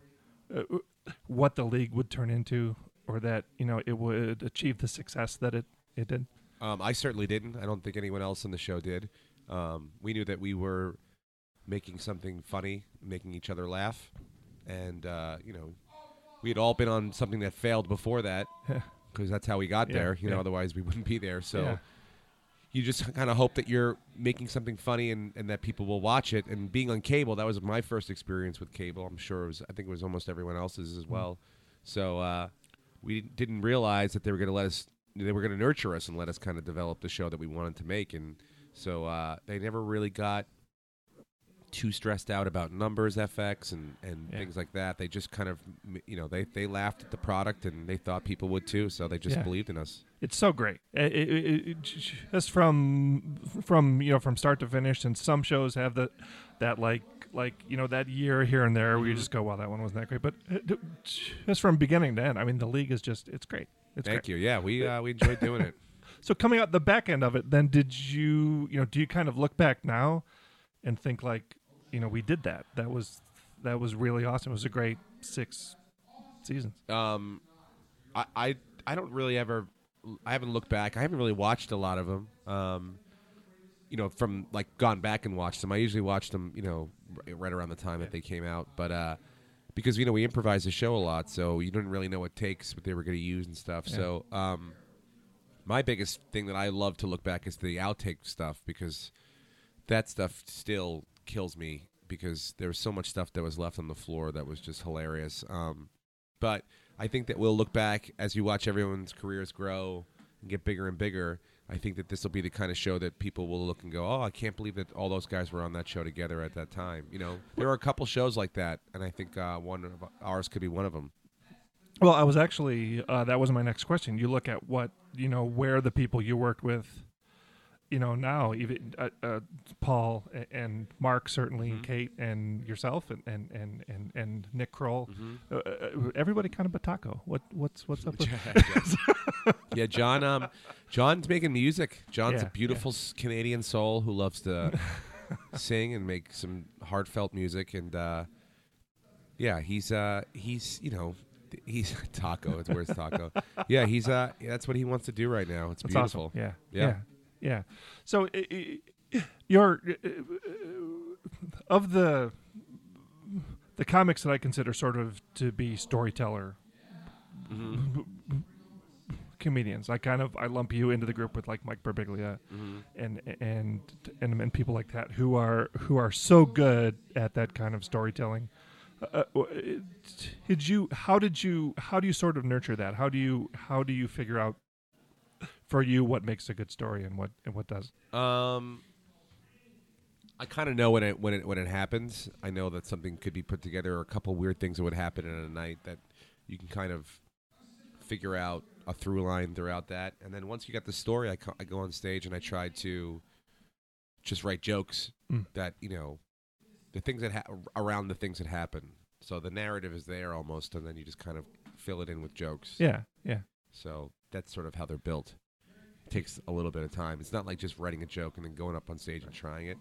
uh, what the league would turn into, or that you know it would achieve the success that it it did? Um, I certainly didn't. I don't think anyone else in the show did. Um, we knew that we were making something funny, making each other laugh, and uh, you know, we had all been on something that failed before that because that's how we got Yeah, there. You know, otherwise we wouldn't be there. So. Yeah. You just kind of hope that you're making something funny and, and that people will watch it. And being on cable, that was my first experience with cable. I'm sure it was. I think it was almost everyone else's as well. So uh, we didn't realize that they were going to let us. They were going to nurture us and let us kind of develop the show that we wanted to make. And so uh, they never really got too stressed out about numbers, FX, and, and Yeah. things like that. They just kind of, you know, they, they laughed at the product and they thought people would too. So they just Yeah. believed in us. It's so great. It, it, it, it, just from from you know from start to finish, and some shows have the that like like you know that year here and there where you just go, well, that one wasn't that great. But uh, just from beginning to end, I mean, the league is just it's great. It's Thank great. you. Yeah, we uh, we enjoyed doing it. So coming out the back end of it, then did you you know do you kind of look back now and think like you know we did that that was that was really awesome. It was a great six seasons. Um, I, I I don't really ever. I haven't looked back. I haven't really watched a lot of them. Um, you know, from like gone back and watched them. I usually watched them. You know, right around the time that they came out. But uh, because you know we improvise the show a lot, so you didn't really know what takes, what they were going to use and stuff. Yeah. So um, my biggest thing that I love to look back is the outtake stuff because that stuff still kills me because there was so much stuff that was left on the floor that was just hilarious. Um, but I think that we'll look back as you watch everyone's careers grow and get bigger and bigger. I think that this will be the kind of show that people will look and go, "Oh, I can't believe that all those guys were on that show together at that time." You know, there are a couple shows like that, and I think uh, one of ours could be one of them. Well, I was actually uh, that was my next question. You look at what you know where the people you worked with, you know now even uh, uh, Paul and Mark certainly, Mhm. Kate and yourself and and and and, and Nick Kroll, Mm-hmm. uh, uh, everybody kind of Batako. What what's what's up with? yeah, John. Um, John's making music. John's Yeah, a beautiful s Canadian soul who loves to sing and make some heartfelt music. And uh, yeah, he's uh, he's you know he's taco. It's where's taco? yeah, he's uh, yeah, that's what he wants to do right now. It's That's beautiful. awesome. Yeah, Yeah. yeah, yeah. So your uh, of the the comics that I consider sort of to be storyteller Mhm. comedians. I kind of I lump you into the group with like Mike Birbiglia Mhm. and and and and people like that who are who are so good at that kind of storytelling. Uh, uh, did you? How did you? How do you sort of nurture that? How do you? How do you figure out for you what makes a good story and what and what does? Um, I kind of know when it when it when it happens. I know that something could be put together, or a couple weird things that would happen in a night that you can kind of figure out a through line throughout that. And then once you got the story, I, co- I go on stage and I try to just write jokes Mm. that you know the things that ha- around the things that happen. So the narrative is there almost, and then you just kind of fill it in with jokes. Yeah, yeah, So that's sort of how they're built. It takes a little bit of time. It's not like just writing a joke and then going up on stage and trying it.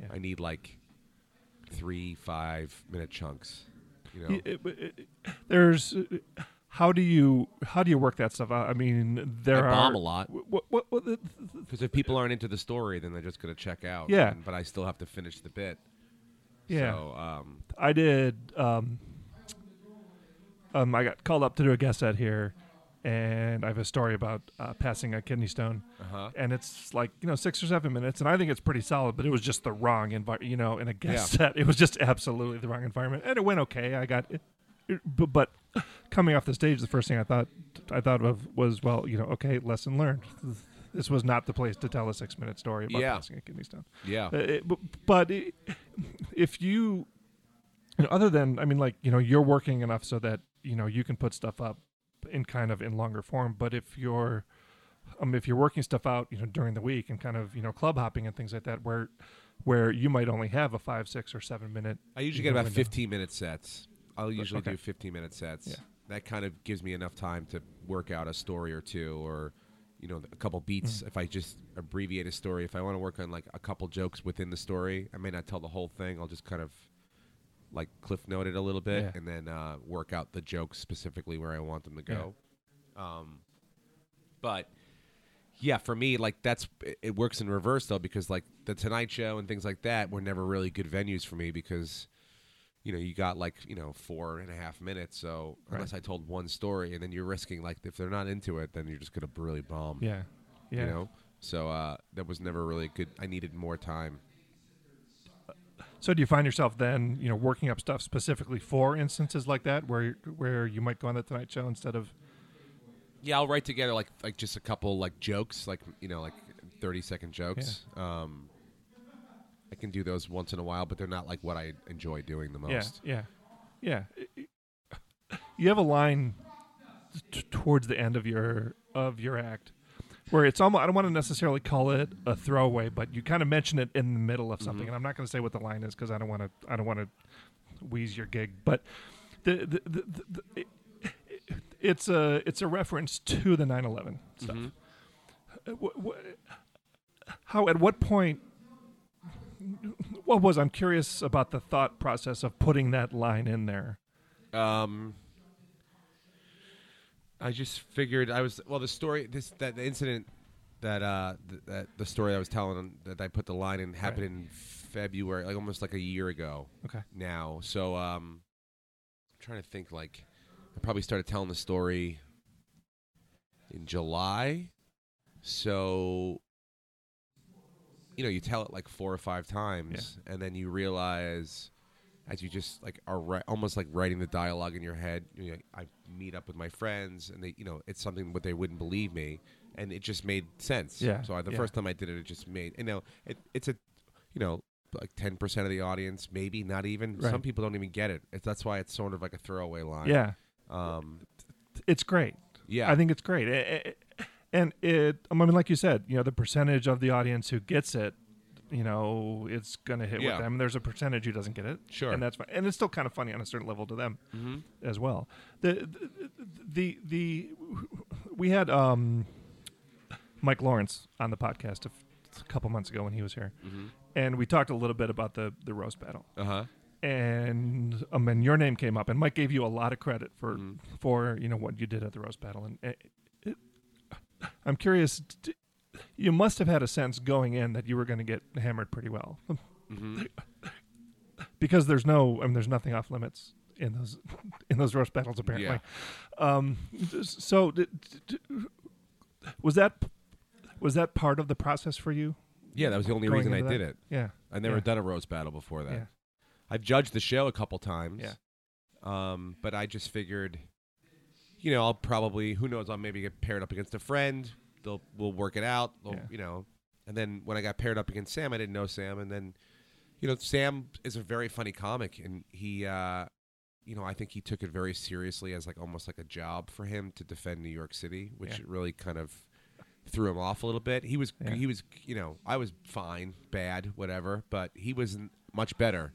Yeah. I need like three, five minute chunks. You know, Y- it- it- there's how do you how do you work that stuff out? I mean, there I are bomb a lot because if people aren't into the story, then they're just going to check out. Yeah. and- but I still have to finish the bit. yeah, So, um, I did. Um, um, I got called up to do a guest set here, and I have a story about uh, passing a kidney stone, uh huh. and it's like you know six or seven minutes, and I think it's pretty solid, but it was just the wrong environment. You know, in a guest set, it was just absolutely the wrong environment, and it went okay. I got it, it- but, coming off the stage, the first thing I thought I thought of was, well, you know, okay, lesson learned. This was not the place to tell a six minute story about Yeah. passing a kidney stone. Yeah. Uh, it- but, if you, you know, other than I mean, like you know, you're working enough so that you know you can put stuff up in kind of in longer form. But if you're, um, if you're working stuff out, you know, during the week and kind of you know club hopping and things like that, where where you might only have a five, six, or seven minute. I usually get about window. 15 minute sets. I'll usually okay. do 15 minute sets. Yeah. That kind of gives me enough time to work out a story or two or you know a couple beats Mm. if I just abbreviate a story. If I want to work on like a couple jokes within the story, I may not tell the whole thing. I'll just kind of like cliff note it a little bit Yeah. and then uh, work out the jokes specifically where I want them to go. Um, but yeah, for me, like that's it- it works in reverse though because like the Tonight Show and things like that were never really good venues for me because you know you got like you know four and a half minutes. So Right. unless I told one story and then you're risking like if they're not into it, then you're just gonna really bomb. Yeah, yeah. You know. So uh, that was never really good. I needed more time. So do you find yourself then, you know, working up stuff specifically for instances like that, where where you might go on the Tonight Show instead of Yeah, I'll write together like like just a couple like jokes, like you know, like thirty second jokes. Um, I can do those once in a while, but they're not like what I enjoy doing the most. yeah, yeah, yeah. You have a line t- towards the end of your of your act where it's almost I don't want to necessarily call it a throwaway, but you kind of mention it in the middle of something, Mhm. and I'm not going to say what the line is because I don't want to I don't want to wheeze your gig, but the the, the, the, the it, it's a it's a reference to the 9/11 stuff. Mhm. Uh, how at what point what was i'm curious about the thought process of putting that line in there Um, I just figured I was well. The story, this that the incident that uh th- that the story I was telling that I put the line in happened in February, like almost like a year ago okay now. So um, I'm trying to think. Like, I probably started telling the story in July. So you know, you tell it like four or five times, and then you realize as you just like are ri- almost like writing the dialogue in your head. You know, I meet up with my friends, and they, you know, it's something what they wouldn't believe me, and it just made sense. Yeah, So I, the yeah. first time I did it, it just made. You know, it, it's a, you know, like ten percent of the audience, maybe not even. Right. Some people don't even get it. It's, that's why it's sort of like a throwaway line. yeah Um. it's great Yeah. i think it's great eh, eh, and it i mean like you said you know the percentage of the audience who gets it you know it's gonna hit Yeah. with them there's a percentage who doesn't get it Sure. and that's fine and it's still kind of funny on a certain level to them hmm as well the the the, the we had um mike lawrence on the podcast a, f- a couple months ago when he was here hmm and we talked a little bit about the the roast battle Uh huh. and um, and your name came up, and Mike gave you a lot of credit for Mhm. for you know what you did at the roast battle, and it, it, I'm curious. d- You must have had a sense going in that you were going to get hammered pretty well, hmm because there's no, I mean, there's nothing off limits in those in those roast battles apparently. Yeah. Um, so d- d- d- was that was that part of the process for you? Yeah, that was the only reason I into did that? it. Yeah, I've never Yeah. done a roast battle before that. Yeah. I've judged the show a couple times. Yeah. Um, but I just figured, you know, I'll probably who knows, I'll maybe get paired up against a friend. They'll we'll work it out. Yeah. You know, and then when I got paired up against Sam, I didn't know Sam, and then, you know, Sam is a very funny comic, and he, uh, you know, I think he took it very seriously as like almost like a job for him to defend New York City, which Yeah. really kind of threw him off a little bit. He was Yeah. he was you know I was fine, bad, whatever, but he was much better,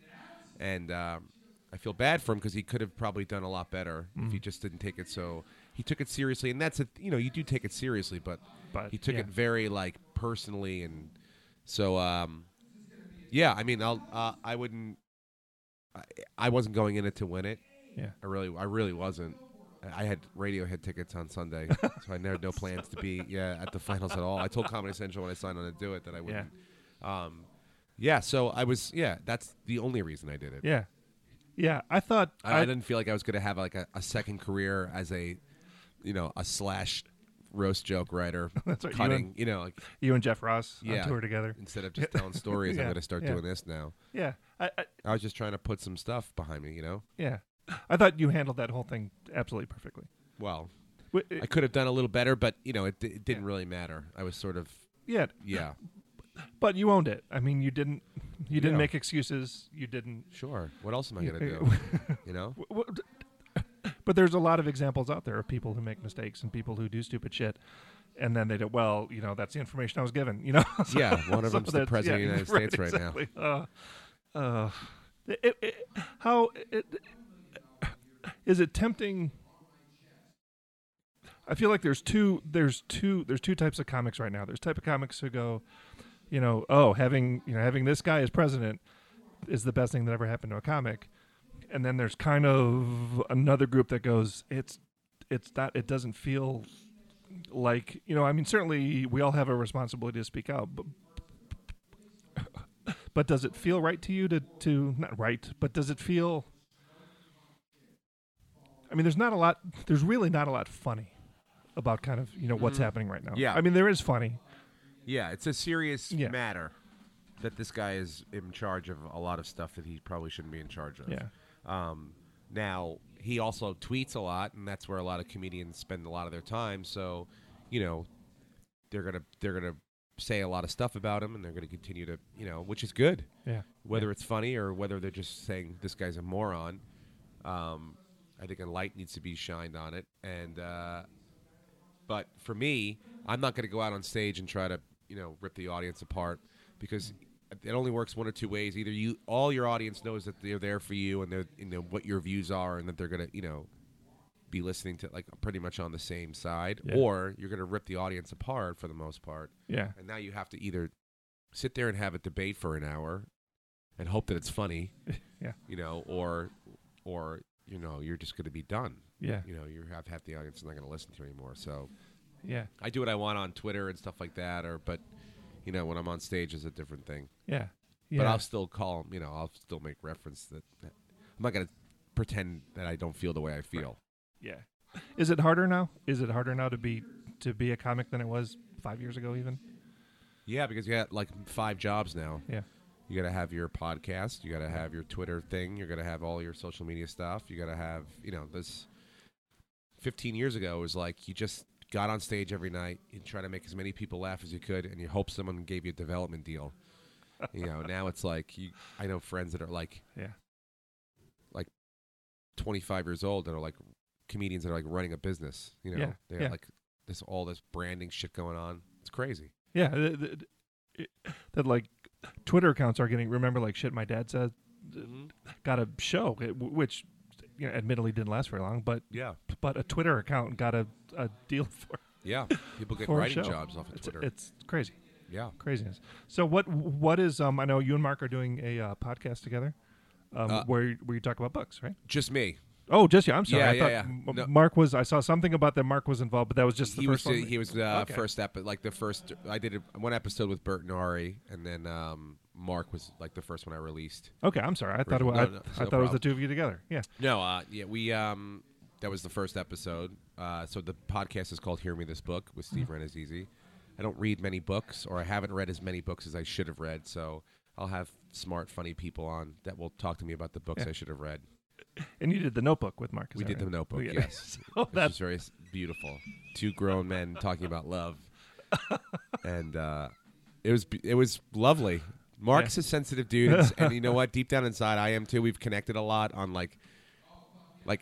and um, I feel bad for him because he could have probably done a lot better if he Mm. just didn't take it so. He took it seriously, and that's a you know you do take it seriously, but but he took yeah. it very like personally, and so um, yeah. I mean, I'll uh, I wouldn't. I, I wasn't going in it to win it. Yeah. I really, I really wasn't. I had Radiohead tickets on Sunday, so I never had no plans to be yeah at the finals at all. I told Comedy Central when I signed on to do it that I wouldn't. Yeah. Um, yeah, so I was yeah. That's the only reason I did it. Yeah, yeah. I thought I, I didn't feel like I was going to have like a, a second career as a, you know, a slash roast joke writer, That's right, you cutting. and- You know, like you and Jeff Ross Yeah. on tour together. instead of just telling stories, I'm going to start yeah. doing this now. Yeah, I, I, I was just trying to put some stuff behind me. You know, yeah. I thought you handled that whole thing absolutely perfectly. well, Wi- uh, I could have done a little better, but you know, it, it didn't really matter. I was sort of yeah, yeah, but you owned it. I mean, you didn't. You didn't Yeah. make excuses. You didn't. sure. What else am I going to do? You know, w- w- But there's a lot of examples out there of people who make mistakes and people who do stupid shit, and then they do well. You know, that's the information I was given. You know, So- Yeah, one of so them's the president yeah, of the United States right exactly. now. Uh, uh, it, it, how it, is it tempting? I feel like there's two there's two there's two types of comics right now. There's type of comics who go, you know, oh, having you know having this guy as president is the best thing that ever happened to a comic. And then there's kind of another group that goes, it's it's not it doesn't feel like you know i mean certainly we all have a responsibility to speak out but but does it feel right to you to to not right but does it feel i mean there's not a lot there's really not a lot funny about kind of you know what's mm-hmm. happening right now Yeah. i mean there is funny Yeah, it's a serious Yeah. matter that this guy is in charge of a lot of stuff that he probably shouldn't be in charge of. yeah Um, now he also tweets a lot, and that's where a lot of comedians spend a lot of their time. So, you know, they're gonna they're gonna say a lot of stuff about him, and they're gonna continue to you know, which is good. yeah Whether it's funny or whether they're just saying this guy's a moron, um, I think a light needs to be shined on it. And uh, but for me, I'm not going to go out on stage and try to you know rip the audience apart because it only works one or two ways. Either you, all your audience knows that they're there for you and they're you know what your views are and that they're going to you know be listening to like pretty much on the same side, Yeah. or you're going to rip the audience apart for the most part. yeah And now you have to either sit there and have a debate for an hour and hope that it's funny, yeah you know, or or you know you're just going to be done. yeah You know, you have half the audience is not going to listen to you anymore. So yeah I do what I want on Twitter and stuff like that, or but you know when I'm on stage is a different thing. yeah But I'll still call, you know, I'll still make reference that, I'm not going to pretend that I don't feel the way I feel. yeah is it harder now is it harder now to be to be a comic than it was five years ago even Yeah, because you got like five jobs now. yeah You got to have your podcast. You got to have your Twitter thing. You're going to have all your social media stuff. You got to have, you know, this. 15 years ago was like you just got on stage every night. You try to make as many people laugh as you could, and you hope someone gave you a development deal. you know, now it's like you. I know friends that are like yeah like 25 years old that are like comedians that are like running a business. You know, Yeah, they have yeah. like this all this branding shit going on. It's crazy. Yeah, th- th- th- that like Twitter accounts are getting. Remember, like shit, my dad said mm-hmm. got a show, which you know, admittedly didn't last very long, but Yeah, but a Twitter account got a, a deal for yeah. People get writing jobs off of it's, Twitter. It's crazy, yeah. craziness. So what what is um? I know you and Mark are doing a uh, podcast together, um, Uh, where where you talk about books, right? Just me. Oh, just you. I'm sorry. Yeah, I yeah, thought yeah. M- No. Mark was. I saw something about that Mark was involved, but that was just the he first was one. he was uh, Okay. first ep like the first I did a, one episode with Bert and Ari and then um, Mark was like the first one I released. Okay, I'm sorry. I thought it was, No, I, no, I no thought it was the two of you together. Yeah. No, uh, yeah, we um, that was the first episode. Uh, so the podcast is called "Hear Me This Book" with Steve Mm-hmm. Rannazzisi. I don't read many books, or I haven't read as many books as I should have read. So I'll have smart, funny people on that will talk to me about the books Yeah. I should have read. And you did the Notebook with Mark. we did the? Notebook, Yeah. yes, so which very beautiful. Two grown men talking about love, and uh, it was it was lovely. Mark's a sensitive dude, and, and you know what? Deep down inside, I am too. We've connected a lot on like, like,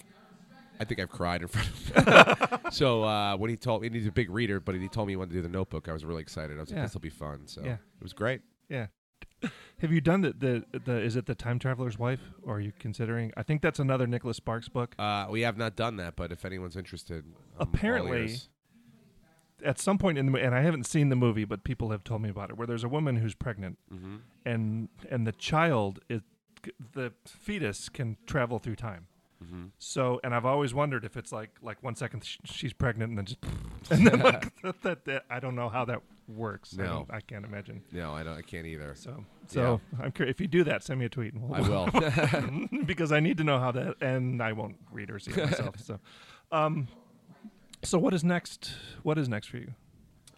I think I've cried in front of him. so uh, when he told me he's a big reader, but he told me he wanted to do the Notebook, I was really excited. I was like, Yeah. this will be fun. So Yeah. it was great. yeah. Have you done the, the the is it the time traveler's wife or are you considering? I think that's another Nicholas Sparks book. Uh, we have not done that, but if anyone's interested, I'm all Apparently- ears. At some point in the and I haven't seen the movie, but people have told me about it. Where there's a woman who's pregnant Mhm. and and the child is the fetus can travel through time. Mhm. So, and I've always wondered if it's like like one second sh- she's pregnant and then just and then like that, that, that I don't know how that works. No. don't- I can't imagine. no, I don't. I can't either. So, so I'm curious if you do that, send me a tweet. And we'll, I will. because I need to know how that, and I won't read or see it myself. so, um, so what is next? What is next for you?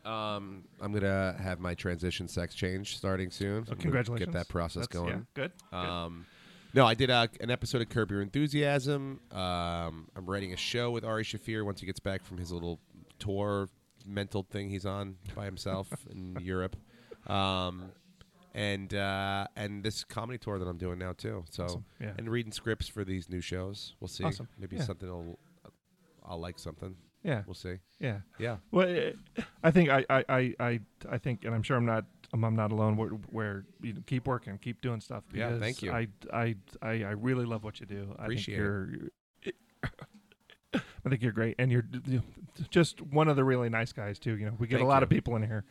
Um, I'm gonna have my transition sex change starting soon. Oh, congratulations! Get that process That's- going. Yeah, good. good. Um, no, I did uh, an episode of Curb Your Enthusiasm. Um, I'm writing a show with Ari Shaffir once he gets back from his little tour mental thing he's on by himself in Europe. Um, and uh, and this comedy tour that I'm doing now too. So Awesome. Yeah. and reading scripts for these new shows. We'll see. Awesome. Maybe Yeah. something will I'll like something. Yeah. We'll see. Yeah. Yeah. Well, eh, I think I, I, I, I, think, and I'm sure I'm not, I'm, not alone. Where, where you know, keep working, keep doing stuff. Yeah, thank you. I, I, I, I really love what you do. Appreciate I think you're, I think you're great, and you're just one of the really nice guys too. You know, we get Thank a lot you. of people in here,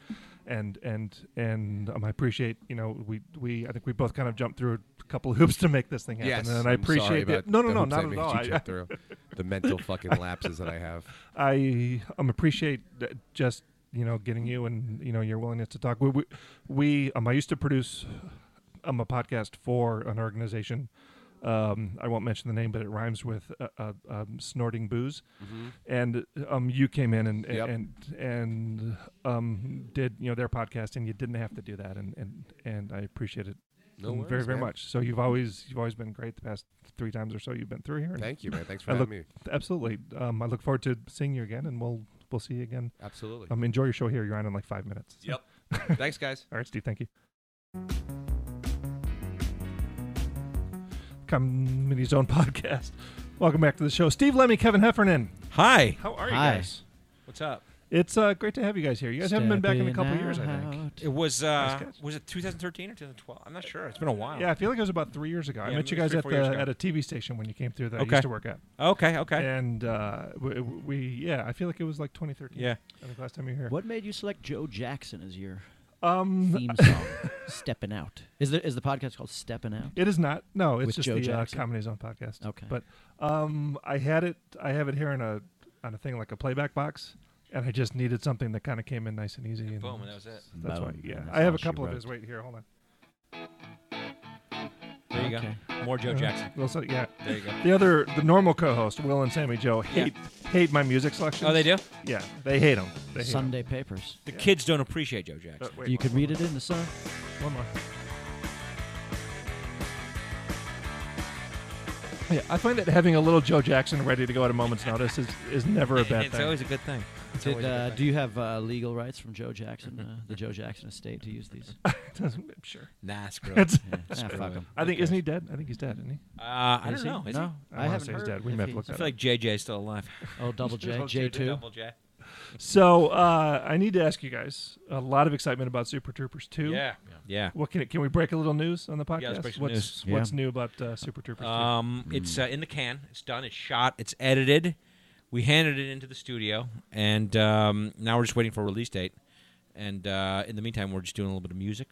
and and and um, I appreciate. You know, we we I think we both kind of jumped through a couple of hoops to make this thing happen, Yes. and I appreciate it. No, no, no, not at all. I, through. the mental fucking lapses that I have. I um appreciate just you know getting you and you know your willingness to talk. We we, we um I used to produce um a podcast for an organization. Um, I won't mention the name, but it rhymes with uh, uh, um, snorting booze. And um, you came in and Yep. and and um did you know their podcast, and you didn't have to do that, and and and I appreciate it No worries, very very man. much. So you've always you've always been great the past three times or so you've been through here. and Thank you, man. Thanks for I having look- me. Absolutely. Um, I look forward to seeing you again, and we'll we'll see you again. Absolutely. Um, enjoy your show here. You're on in like five minutes. So- Yep. Thanks, guys. All right, Steve. Thank you. Comedy Zone podcast. Welcome back to the show, Steve Lemme, Kevin Heffernan. Hi. How are you Hi. guys? What's up? It's uh, great to have you guys here. You guys haven't been back in a couple Stepping years, I think. out. It was uh Nice catch. was it 2013 or 2012? I'm not sure. It's been a while. Yeah, I feel like it was about three years ago. I Yeah, met you maybe guys three, at four years the ago. at a TV station when you came through that I Okay. used to work at, Okay. Okay. and uh, we, we yeah, I feel like it was like 2013. Yeah. I think last time you were here. What made you select Joe Jackson as your Um, theme song? Stepping Out. Is the is the podcast called Stepping Out? It is not. No, it's With just Joe the uh, Jackson? Comedy Zone podcast. Okay. But um, I had it. I have it here on a on a thing like a playback box, and I just needed something that kind of came in nice and easy. And Boom, and that was it. That's why. Boom, Yeah, and I have all a she couple of wrote. his. Wait here, hold on. There you Okay. go. More Joe Uh-huh. Jackson. Well, so, yeah. There you go. The other, the normal co-host, Will and Sammy Joe, Yeah. hate hate my music selection. Oh, they do. Yeah, they hate them. They hate 'em. Sunday papers. The kids don't appreciate Joe Uh, Jackson. wait, You one could more. read it in the sun. One more. Yeah, I find that having a little Joe Jackson ready to go at a moment's notice is, is never a bad thing. it's thing. always a good thing. It's Did, always a good uh, do you have uh, legal rights from Joe Jackson, uh, the Joe Jackson estate, to use these? sure. Nah, screw it. Yeah. Ah, Screw fuck it. 'em. I think isn't he dead? I think he's dead, isn't he? Uh, I Is don't he? know. Is no, he? I I, haven't say he's heard. dead. We if may have to he- look I that feel like JJ's still alive. Oh, double J, Double J J, two. Double J. So uh, I need to ask you guys a lot of excitement about Super Troopers 2. Yeah. Yeah. What can it, can we break a little news on the podcast? Yeah, let's break some what's news. what's Yeah. new about uh, Super Troopers 2? Um, it's uh, in the can. It's done. It's shot. It's edited. We handed it into the studio, and um, now we're just waiting for a release date. And uh, in the meantime, we're just doing a little bit of music.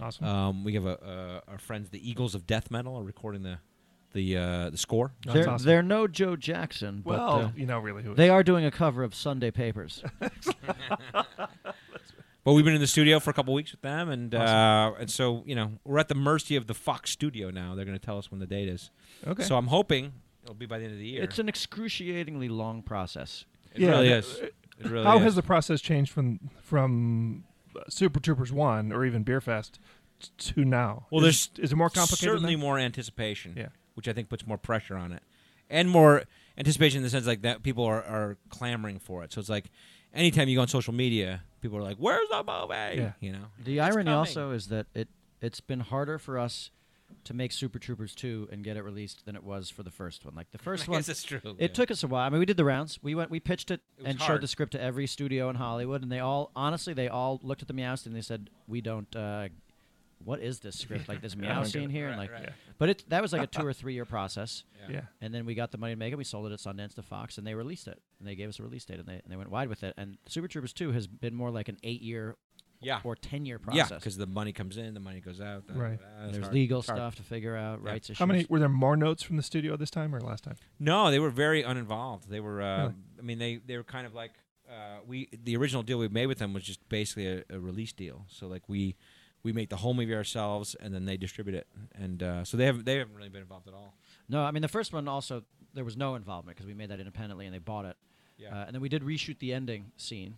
awesome. Um, we have a, uh, our friends, the Eagles of Death Metal, are recording the the uh, the score. That's They're, awesome. they're no Joe Jackson, but well, uh, you know really who it they is. are doing a cover of Sunday Papers. But we've been in the studio for a couple weeks with them, and uh, and so you know we're at the mercy of the Fox studio now. They're going to tell us when the date is. Okay. So I'm hoping it'll be by the end of the year. It's an excruciatingly long process. it Yeah, really is. It really How is. has the process changed from from uh, Super Troopers 1 or even Beerfest to now? Well, is, there's is it more complicated? Certainly now? more anticipation. Yeah. Which I think puts more pressure on it, and more anticipation in the sense like that people are, are clamoring for it. So it's like anytime you go on social media, people are like, "Where's the movie?" Yeah. You know. The It's irony coming. also is that it it's been harder for us to make Super Troopers 2 and get it released than it was for the first one. Like the first one it's true. it yeah. took us a while. I mean, we did the rounds. We went we pitched it, It was and showed the script to every studio in Hollywood and they all honestly they all looked at the Meowst and they said, "We don't uh what is this script? Like this I meow scene here?" Right, and like right. Yeah. But it that was like a 2 or 3 year process. Yeah. And then we got the money to make it. We sold it at Sundance to Fox, and they released it. And they gave us a release date, and they, and they went wide with it. And Super Troopers 2 has been more like an eight-year Yeah. or ten-year process. Yeah, process. because the money comes in, the money goes out. da, Right. da, da, There's hard. legal hard. stuff to figure out, Yeah. rights issues. How many were there more notes from the studio this time or last time? No, they were very uninvolved. They were. Uh, Really? I mean, they they were kind of like uh, we. The original deal we made with them was just basically a, a release deal. So like we we make the whole movie ourselves, and then they distribute it. And uh, so they haven't they haven't really been involved at all. No, I mean the first one also there was no involvement because we made that independently and they bought it. Yeah, Uh, and then we did reshoot the ending scene.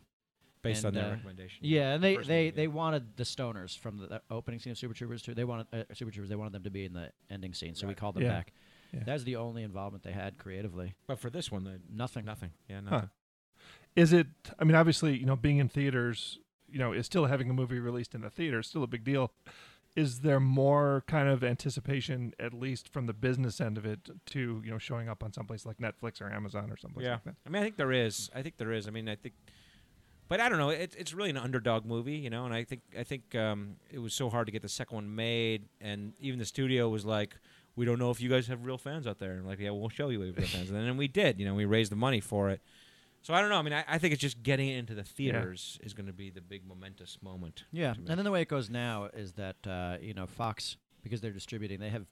Based and, on their uh, recommendation. Yeah, and they they, movie, they wanted the stoners from the, the opening scene of Super Troopers 2. They wanted uh, Super Troopers. They wanted them to be in the ending scene, so we called them Yeah. back. Yeah. That was the only involvement they had creatively. But for this one, Nothing. nothing. Yeah, Huh. Is it? I mean, obviously, you know, being in theaters, you know, is still having a movie released in the theater is still a big deal. is there more kind of anticipation, at least from the business end of it, to you know showing up on someplace like Netflix or Amazon or someplace yeah. like that? I mean, I think there is. I think there is. I mean, I think, but I don't know. It's it's really an underdog movie, you know. And I think I think um, it was so hard to get the second one made, and even the studio was like, "We don't know if you guys have real fans out there." And like, yeah, we'll show you we have real fans, and then we did. You know, we raised the money for it. So I don't know. I mean, I, I think it's just getting it into the theaters is going to be the big momentous moment. Yeah, and then the way it goes now is that uh, you know Fox because they're distributing, they have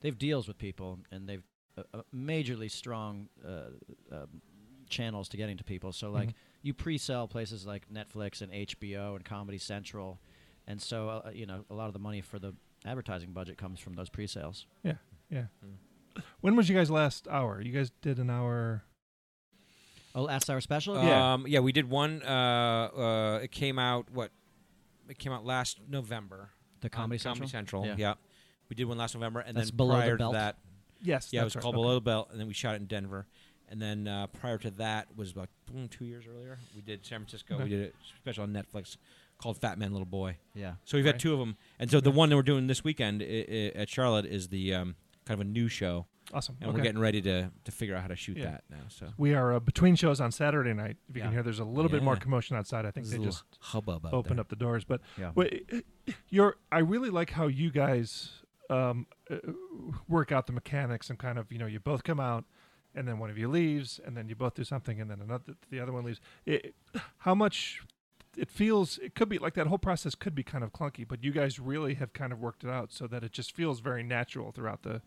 they have deals with people, and they've uh, uh, majorly strong uh, um channels to getting to people. So like Mhm. you pre-sell places like Netflix and HBO and Comedy Central, and so uh, you know a lot of the money for the advertising budget comes from those pre-sales. Yeah, yeah. Mm. When was you guys last hour? You guys did an hour. Oh, last hour special. Yeah. Um, yeah, we did one. Uh, uh, it came out what? It came out last November. the on Comedy Central. Comedy Central. Yeah. Yeah. we did one last November, and That's then Below the prior Belt? to that, Yes, yeah, it was right. called Okay. Below the Belt, and then we shot it in Denver, and then uh, prior to that was about mm, two years earlier. We did San Francisco. We did a special on Netflix called Fat Man Little Boy. Yeah. So we've Right. had two of them, and so the one that we're doing this weekend I- I- at Charlotte is the um, kind of a new show, Awesome. and okay. we're getting ready to to figure out how to shoot Yeah. that now. So We are uh, between shows on Saturday night. If you can hear, there's a little bit more Yeah. commotion outside. I think There's they little just hubbub out opened there. up the doors. But Yeah. wait, you're. I really like how you guys um, uh, work out the mechanics and kind of you know you both come out, and then one of you leaves, and then you both do something, and then another the other one leaves. It, how much it feels it could be like that whole process could be kind of clunky, but you guys really have kind of worked it out so that it just feels very natural throughout the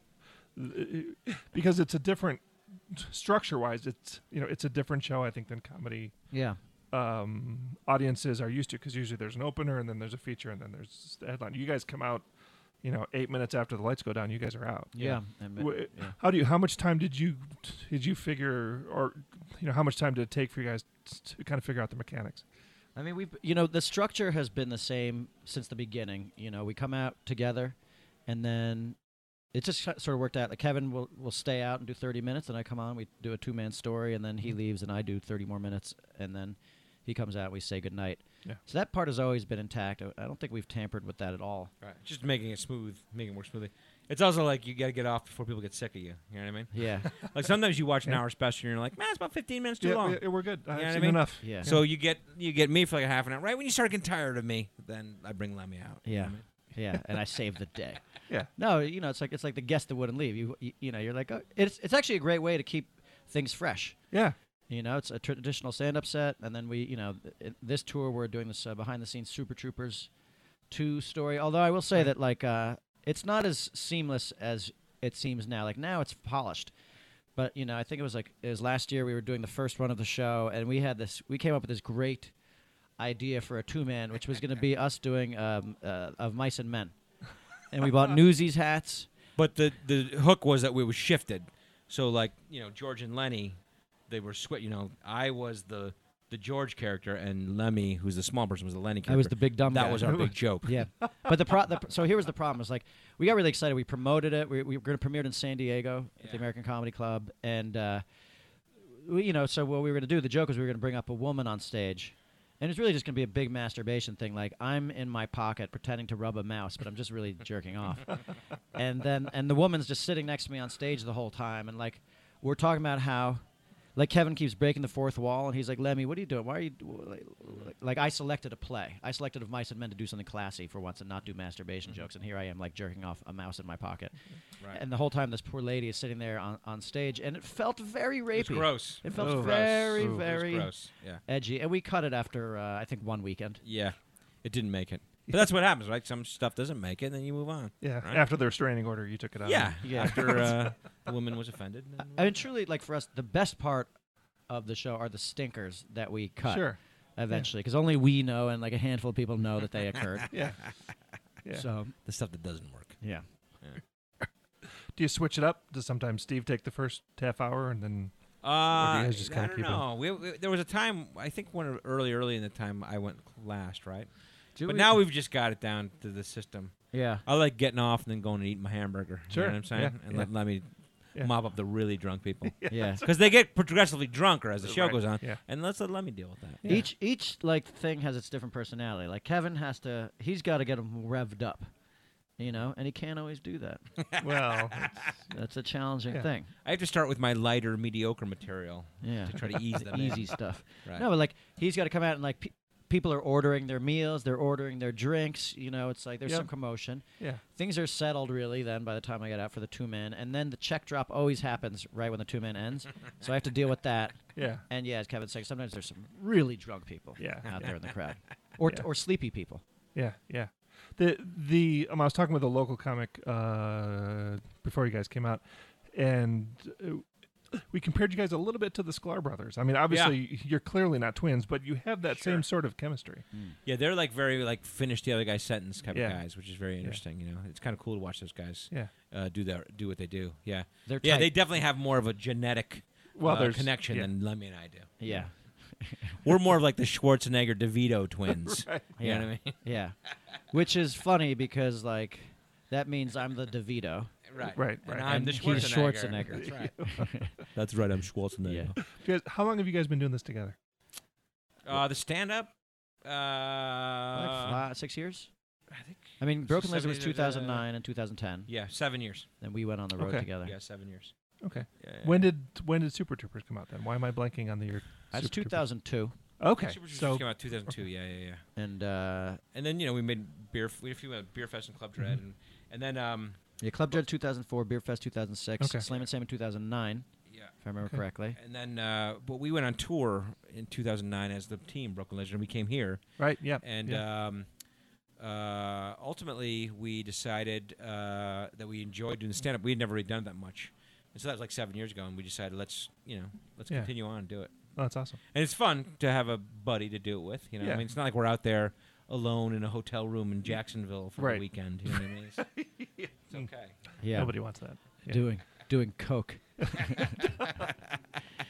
because it's a different structure wise it's you know it's a different show i think than comedy Yeah. um, audiences are used to because usually there's an opener and then there's a feature and then there's the headline. You guys come out, you know, eight minutes after the lights go down. You guys are out. Yeah. and- yeah. How do you? How much time did you did you figure, or you know, how much time did it take for you guys to kind of figure out the mechanics? I mean, we've you know the structure has been the same since the beginning. You know, we come out together, and then it just sort of worked out. Like Kevin will will stay out and do 30 minutes, and I come on. We do a two man story, and then he mm-hmm. leaves, and I do 30 more minutes, and then he comes out. We say goodnight. Yeah. So that part has always been intact. I I don't think we've tampered with that at all. Right. Just making it smooth, making it work smoothly. It's also like you got to get off before people get sick of you. You know what I mean? Yeah. Like sometimes you watch an hour special and you're like, man, it's about 15 minutes too yeah, long. yeah, we're good. I've know what I mean? enough. Yeah. So you get you get me for like a half an hour. Right when you start getting tired of me, then I bring Lemme out. You know Yeah. what I mean? yeah, and I save the day. Yeah. No, you know, it's like it's like the guest that wouldn't leave. You you, you know, you're like, oh, it's it's actually a great way to keep things fresh. Yeah. You know, it's a traditional stand-up set, and then we, you know, th- this tour we're doing this uh, behind-the-scenes Super Troopers two story. Although I will say Right. that like uh, it's not as seamless as it seems now. Like now it's polished, but you know, I think it was like it was last year we were doing the first run of the show, and we had this. We came up with this great idea for a two-man, which was going to be us doing um, uh, of Mice and Men, and we bought Newsies hats. But the the hook was that we was shifted. So like you know George and Lenny, they were swi You know I was the the George character and Lemme, who's the small person, was the Lenny character. I was the big dumb that guy. was our big joke. Yeah, but the, pro- the so here was the problem. Is like we got really excited. We promoted it. We, we were going to premiere it in San Diego at the American Comedy Club, and uh, we, you know, so what we were going to do, the joke was we were going to bring up a woman on stage, and it's really just going to be a big masturbation thing. Like I'm in my pocket pretending to rub a mouse, but I'm just really jerking off, and then and the woman's just sitting next to me on stage the whole time, and like we're talking about how like Kevin keeps breaking the fourth wall, and he's like, "Lemme, what are you doing? Why are you like, like I selected a play? I selected of mice and men to do something classy for once and not do masturbation jokes, and here I am like jerking off a mouse in my pocket, Right. and the whole time this poor lady is sitting there on, on stage, and it felt very rapey. It gross. It felt Oh. very, Ooh. Very gross. Yeah. edgy, and we cut it after uh, I think one weekend. Yeah. It didn't make it. But that's what happens, right? Some stuff doesn't make it, and then you move on. Yeah. Right. After the restraining order, you took it out. Yeah. Yeah. After uh, the woman was offended. and then I mean, truly, like for us, the best part of the show are the stinkers that we cut Sure. eventually, because only we know and like a handful of people know that they occurred. Yeah. Yeah. So the stuff that doesn't work. yeah. do you switch it up? Does sometimes Steve take the first half hour and then? Uh, you guys just I kinda don't keep it- know. We, we- there was a time, I think, when early, early in the time, I went last, right? Do but we- now we've just got it down to the system. yeah. I like getting off and then going and eating my hamburger. Sure. You know what I'm saying? Yeah, And yeah. Let, let me Yeah. mop up the really drunk people. Yeah. Because they get progressively drunker as the show Right. goes on. Yeah. And let's let, let me deal with that. Yeah. Each each like thing has its different personality. Like Kevin has to, he's got to get them revved up. you know, and he can't always do that. well, That's a challenging Yeah. thing. I have to start with my lighter, mediocre material Yeah, to try to ease them. in. easy stuff. Right. No, but like he's got to come out and like pe- people are ordering their meals, they're ordering their drinks. You know, it's like there's Yep. some commotion. yeah. Things are settled really then by the time I get out for the two men, and then the check drop always happens right when the two men ends. so I have to deal with that. Yeah. And yeah, as Kevin said, sometimes there's some really drunk people Yeah. out there in the crowd, or Yeah. or sleepy people. Yeah, yeah. The the um, I was talking with a local comic uh, before you guys came out, and uh, we compared you guys a little bit to the Sklar brothers. I mean, obviously you're clearly not twins, but you have that same sort of chemistry. Yeah, they're like very like finish the other guy's sentence type Yeah. of guys, which is very interesting. You know, it's kind of cool to watch those guys Yeah. uh, do that, do what they do. Yeah, They're yeah, tight. they definitely have more of a genetic Well, uh, connection yeah. than Lemme and I do. yeah, We're more of like the Schwarzenegger DeVito twins. Right. You yeah, know what I mean? yeah. Which is funny because like that means I'm the DeVito. Right, Right, And right. I'm And the he's Schwarzenegger. Schwarzenegger. That's right. That's right. I'm Schwarzenegger. Yeah. Guys, how long have you guys been doing this together? Uh, the stand-up. Uh, like six years. I think. I mean, Broken Lizard was seven- 2009 and 2010. Yeah, seven years. Then we went on the road Okay. together. Yeah, seven years. Okay. Yeah, yeah, When yeah. did when did Super Troopers come out then? Why am I blanking on the year? That's Super Troopers? 2002, Okay. Super Troopers So came out 2002. Yeah, yeah, yeah. and uh, And then you know we made beer. We had a few uh, Beerfest and club dread, Mm-hmm. and and then um yeah, Club Dread 2004, Beerfest 2006, Okay. Slammin' Salmon in 2009, yeah. if I remember Okay. correctly. And then, uh, but we went on tour in 2009 as the team Broken Lizard. and We came here, right. Yeah. and yeah. um, uh, ultimately we decided uh, that we enjoyed doing the stand up. We had never really done that much, and so that was like seven years ago. And we decided let's you know let's Yeah. continue on and do it. oh, that's awesome. And it's fun to have a buddy to do it with. You know, Yeah. I mean, it's not like we're out there alone in a hotel room in Jacksonville for Right. the weekend. You know what I mean? It's, it's okay. Yeah, Nobody wants that. Yeah. doing doing coke.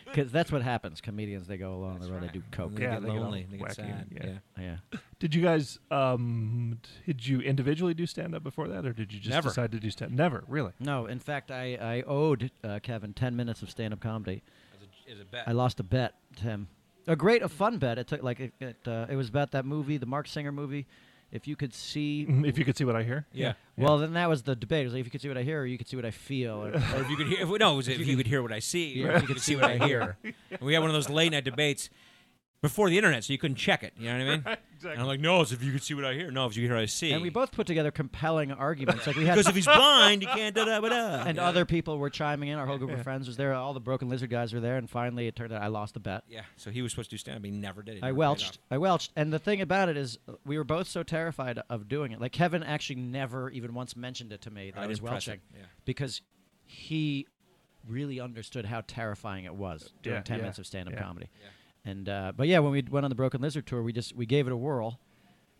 Because that's what happens. Comedians they go along the road, they do coke. They Yeah, get they get lonely. They get wacky, sad. yeah. yeah. Yeah. Did you guys um did you individually do stand up before that or did you just Never. decide to do stand Never, really. No, in fact, I, I owed uh, Kevin 10 minutes of stand up comedy. As a, as a bet. I lost a bet to him. A great, a fun bet. It took like it. It, uh, it was about that movie, the Marc Singer movie. If you could see, Mhm, If you could see what I hear. yeah. well, then that was the debate. It was like if you could see what I hear, or you could see what I feel. Or, or if you could hear, if, no, it was if you could hear what I see, Yeah, or if you could see what I hear. And we had one of those late night debates before the internet, so you couldn't check it. You know what I mean? And I'm like, no, it's if you could see what I hear. No, if you could hear what I see. and we both put together compelling arguments. Like we had, because if he's blind, he can't da da da da. and other people were chiming in. Our whole group Yeah. of friends was there. All the Broken Lizard guys were there, and finally it turned out I lost the bet. Yeah, so he was supposed to do stand up. He never did. He I never paid welched. I welched. And the thing about it is, uh, we were both so terrified of doing it. Like Kevin actually never even once mentioned it to me that I, I was didn't welching. Yeah. because he really understood how terrifying it was doing Yeah, ten yeah, minutes of stand-up yeah. comedy. And uh, but yeah, when we went on the Broken Lizard tour, we just we gave it a whirl,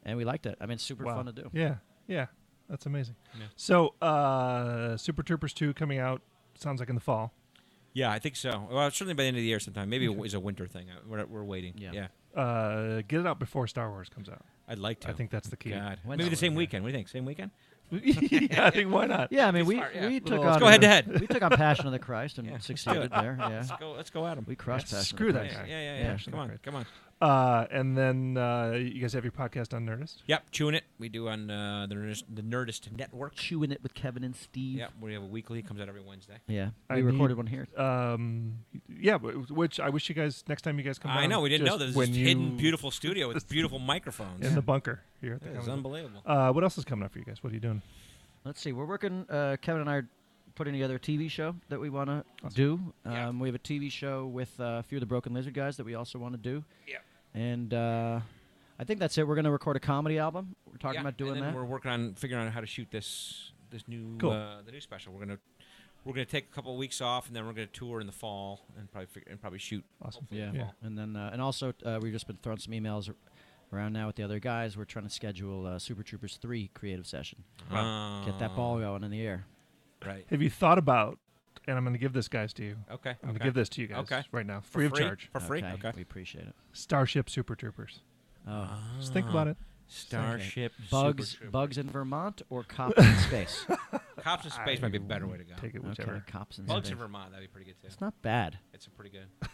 and we liked it. I mean, it's super Wow. fun to do. Yeah. Yeah. That's amazing. Yeah. So, uh Super Troopers 2 coming out sounds like in the fall. Yeah, I think so. Well, certainly by the end of the year sometime. Maybe it was a winter thing. Uh, We're, we're waiting. Yeah. yeah. Uh get it out before Star Wars comes out. I'd like to. I think that's the key. God. Maybe the same weekend. What do you think? Same weekend? Yeah, I think why not? Yeah, I mean, we smart, yeah. we took Little- on Let's go head to head. We took on Passion of the Christ and Yeah. succeeded there. Yeah, Let's go. Let's go at him. we crushed Yeah, Passion. screw of the that Yeah, Christ. yeah, yeah. Yeah, yeah. sure, Come on, come on. Uh and then uh you guys have your podcast on Nerdist? Yep, chewing it. We do on uh, the Nerdist, the Nerdist Network. Chewing it with Kevin and Steve. Yep, we have a weekly. It comes out every Wednesday. Yeah, I we need- recorded one here. Um yeah, but- which I wish you guys next time you guys come I down, know we didn't know this when is you hidden, beautiful studio with beautiful microphones. in the bunker here at the It is unbelievable. Uh what else is coming up for you guys? What are you doing? Let's see. We're working. Uh, Kevin and I are putting together a TV show that we want to Awesome. do. Um, Yeah. We have a TV show with uh, a few of the Broken Lizard guys that we also want to do. Yeah. And uh, I think that's it. We're going to record a comedy album. We're talking Yeah, about doing and then that. We're working on figuring out how to shoot this this new Cool. uh, the new special. We're gonna we're gonna take a couple of weeks off, and then we're gonna tour in the fall and probably figure, and probably shoot. Awesome. hopefully Yeah. Yeah. And then uh, and also uh, we've just been throwing some emails around now with the other guys. We're trying to schedule uh, Super Troopers three creative session. Get that ball Uh, going in the air. right. Have you thought about and I'm going to give this guys to you. Okay. I'm going okay. to give this to you guys Okay. right now, For free of charge. for free. Okay. Okay. We appreciate it. Starship Super Troopers. Oh. Just think about it. Starship Bugs, Super bugs in Vermont or cops in space? Troopers. Cops in space might be a better way to go. Take it whichever. okay, cops in Bugs space. in Vermont, that'd be pretty good too. It's not bad. It's a pretty good.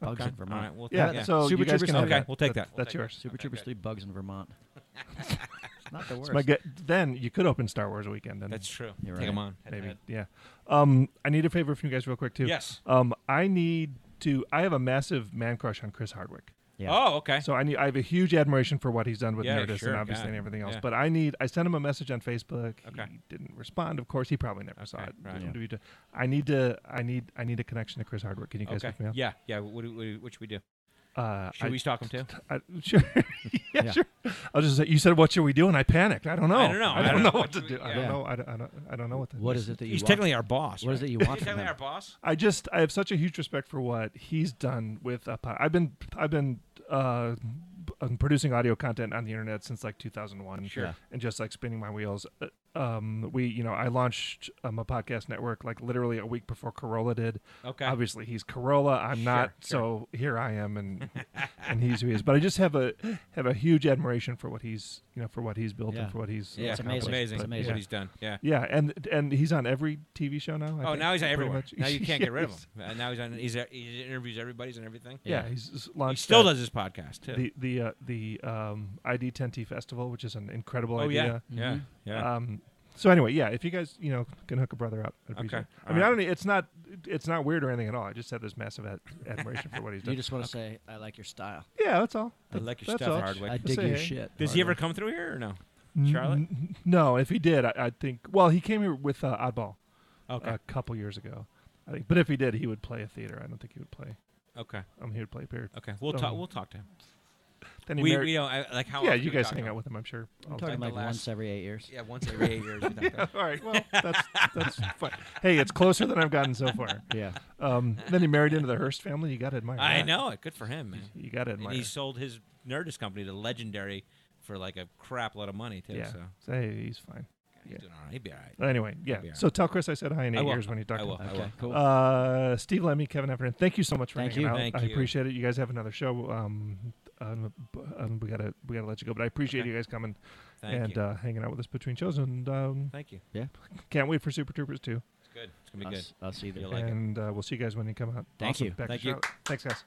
Bugs Okay. in Vermont. All right, we'll Yeah, take that. so Super you guys Troopers can have Okay, that. we'll take That- that. We'll That's take yours. Super Okay, Troopers good. 3 Bugs in Vermont. Not the worst. So my gu- then you could open Star Wars weekend. And That's true. You're Take right. them on. head maybe head. yeah. Um, I need a favor from you guys real quick too. Yes. Um, I need to. I have a massive man crush on Chris Hardwick. Yeah. Oh, okay. So I need. I have a huge admiration for what he's done with Yeah, Nerdist sure, and obviously and everything else. yeah. But I need. I sent him a message on Facebook. Okay. He didn't respond. Of course, he probably never saw it. right. Didn't do it. I need to. I need. I need a connection to Chris Hardwick. Can you guys okay. hook me up? Yeah, yeah. What, do- what, what should we do? Uh, Should I, we stalk him too? I, sure. yeah, Yeah. sure. I was just say, you said what should we do, and I panicked. I don't know. I don't know. I I don't don't know know. what to do. should I we- don't yeah. know. I don't, I don't. I don't know what to What do. is it that you He's want? technically our boss. What is right? it you He's want from technically him? our boss. I just I have such a huge respect for what he's done with uh, po- I've been I've been uh, b- um, producing audio content on the internet since like 2001 Sure. And just like spinning my wheels Uh, um we you know I launched um, a podcast network like literally a week before Carolla did Okay. obviously he's Carolla I'm not Sure, so here I am and and he's who he is but I just have a have a huge admiration for what he's you know for what he's built Yeah. and for what he's yeah, it's amazing. amazing. It's amazing. what he's done. Yeah. yeah and and he's on every TV show now I oh, think, now he's on everywhere. much. Now you can't get rid of him. Uh, now he's on. He's, he interviews everybody's and everything. yeah, Yeah. he's s- He launched still that- does his podcast too. the the uh, the um, ID10T festival, which is an incredible oh idea. yeah, Mhm. yeah. Um, so anyway, yeah, if you guys you know can hook a brother up, I'd Okay. appreciate. I All mean, I don't. It's not. It's not weird or anything at all. I just have this massive ad- admiration for what he's doing. You just want to say, I like your style. yeah, that's all. I like your that's stuff, all. Hardwick. I Just dig say your hey. shit. Does he ever come through here or no? Charlotte? N- no, if he did, I, I think. Well, he came here with uh, Oddball Okay. a couple years ago, I think. But if he did, he would play a theater. I don't think he would play. okay. Um, he would play a period. Okay. We'll Um, talk. We'll talk to him. Then he We, married- we don't I, like how. yeah, often you we guys talk hang him? out with him. I'm sure. all I'm the talking time. like last- once every eight years. Yeah, once every eight years. we talk to him. All right. Well, that's that's fine. Hey, it's closer than I've gotten so far. Yeah. Um, then he married into the Hearst family. You got to admire. I that. know it. Good for him, man. You got to And admire. he sold his Nerdist company to Legendary for like a crap load of money too. yeah. So So, hey, he's fine. he's Yeah. doing all right. He'd be all right. Anyway, yeah. be all So tell Chris I said hi in I eight will. years when you talk I to will. him. I Okay. will. Cool. Uh, Steve Lemme, Kevin Heffernan, thank you so much for Thank hanging you. out. Thank I you. appreciate it. You guys have another show. Um, um, b- um, we gotta we gotta let you go, but I appreciate Okay. you guys coming Thank and you. Uh, hanging out with us between shows, and um, Thank you. Yeah. Can't wait for Super Troopers too. It's good. It's gonna be good. Us, us either. You'll like and uh, we'll see you guys when you come out. Thank Awesome. you. Back Thank you. show. Thanks, guys.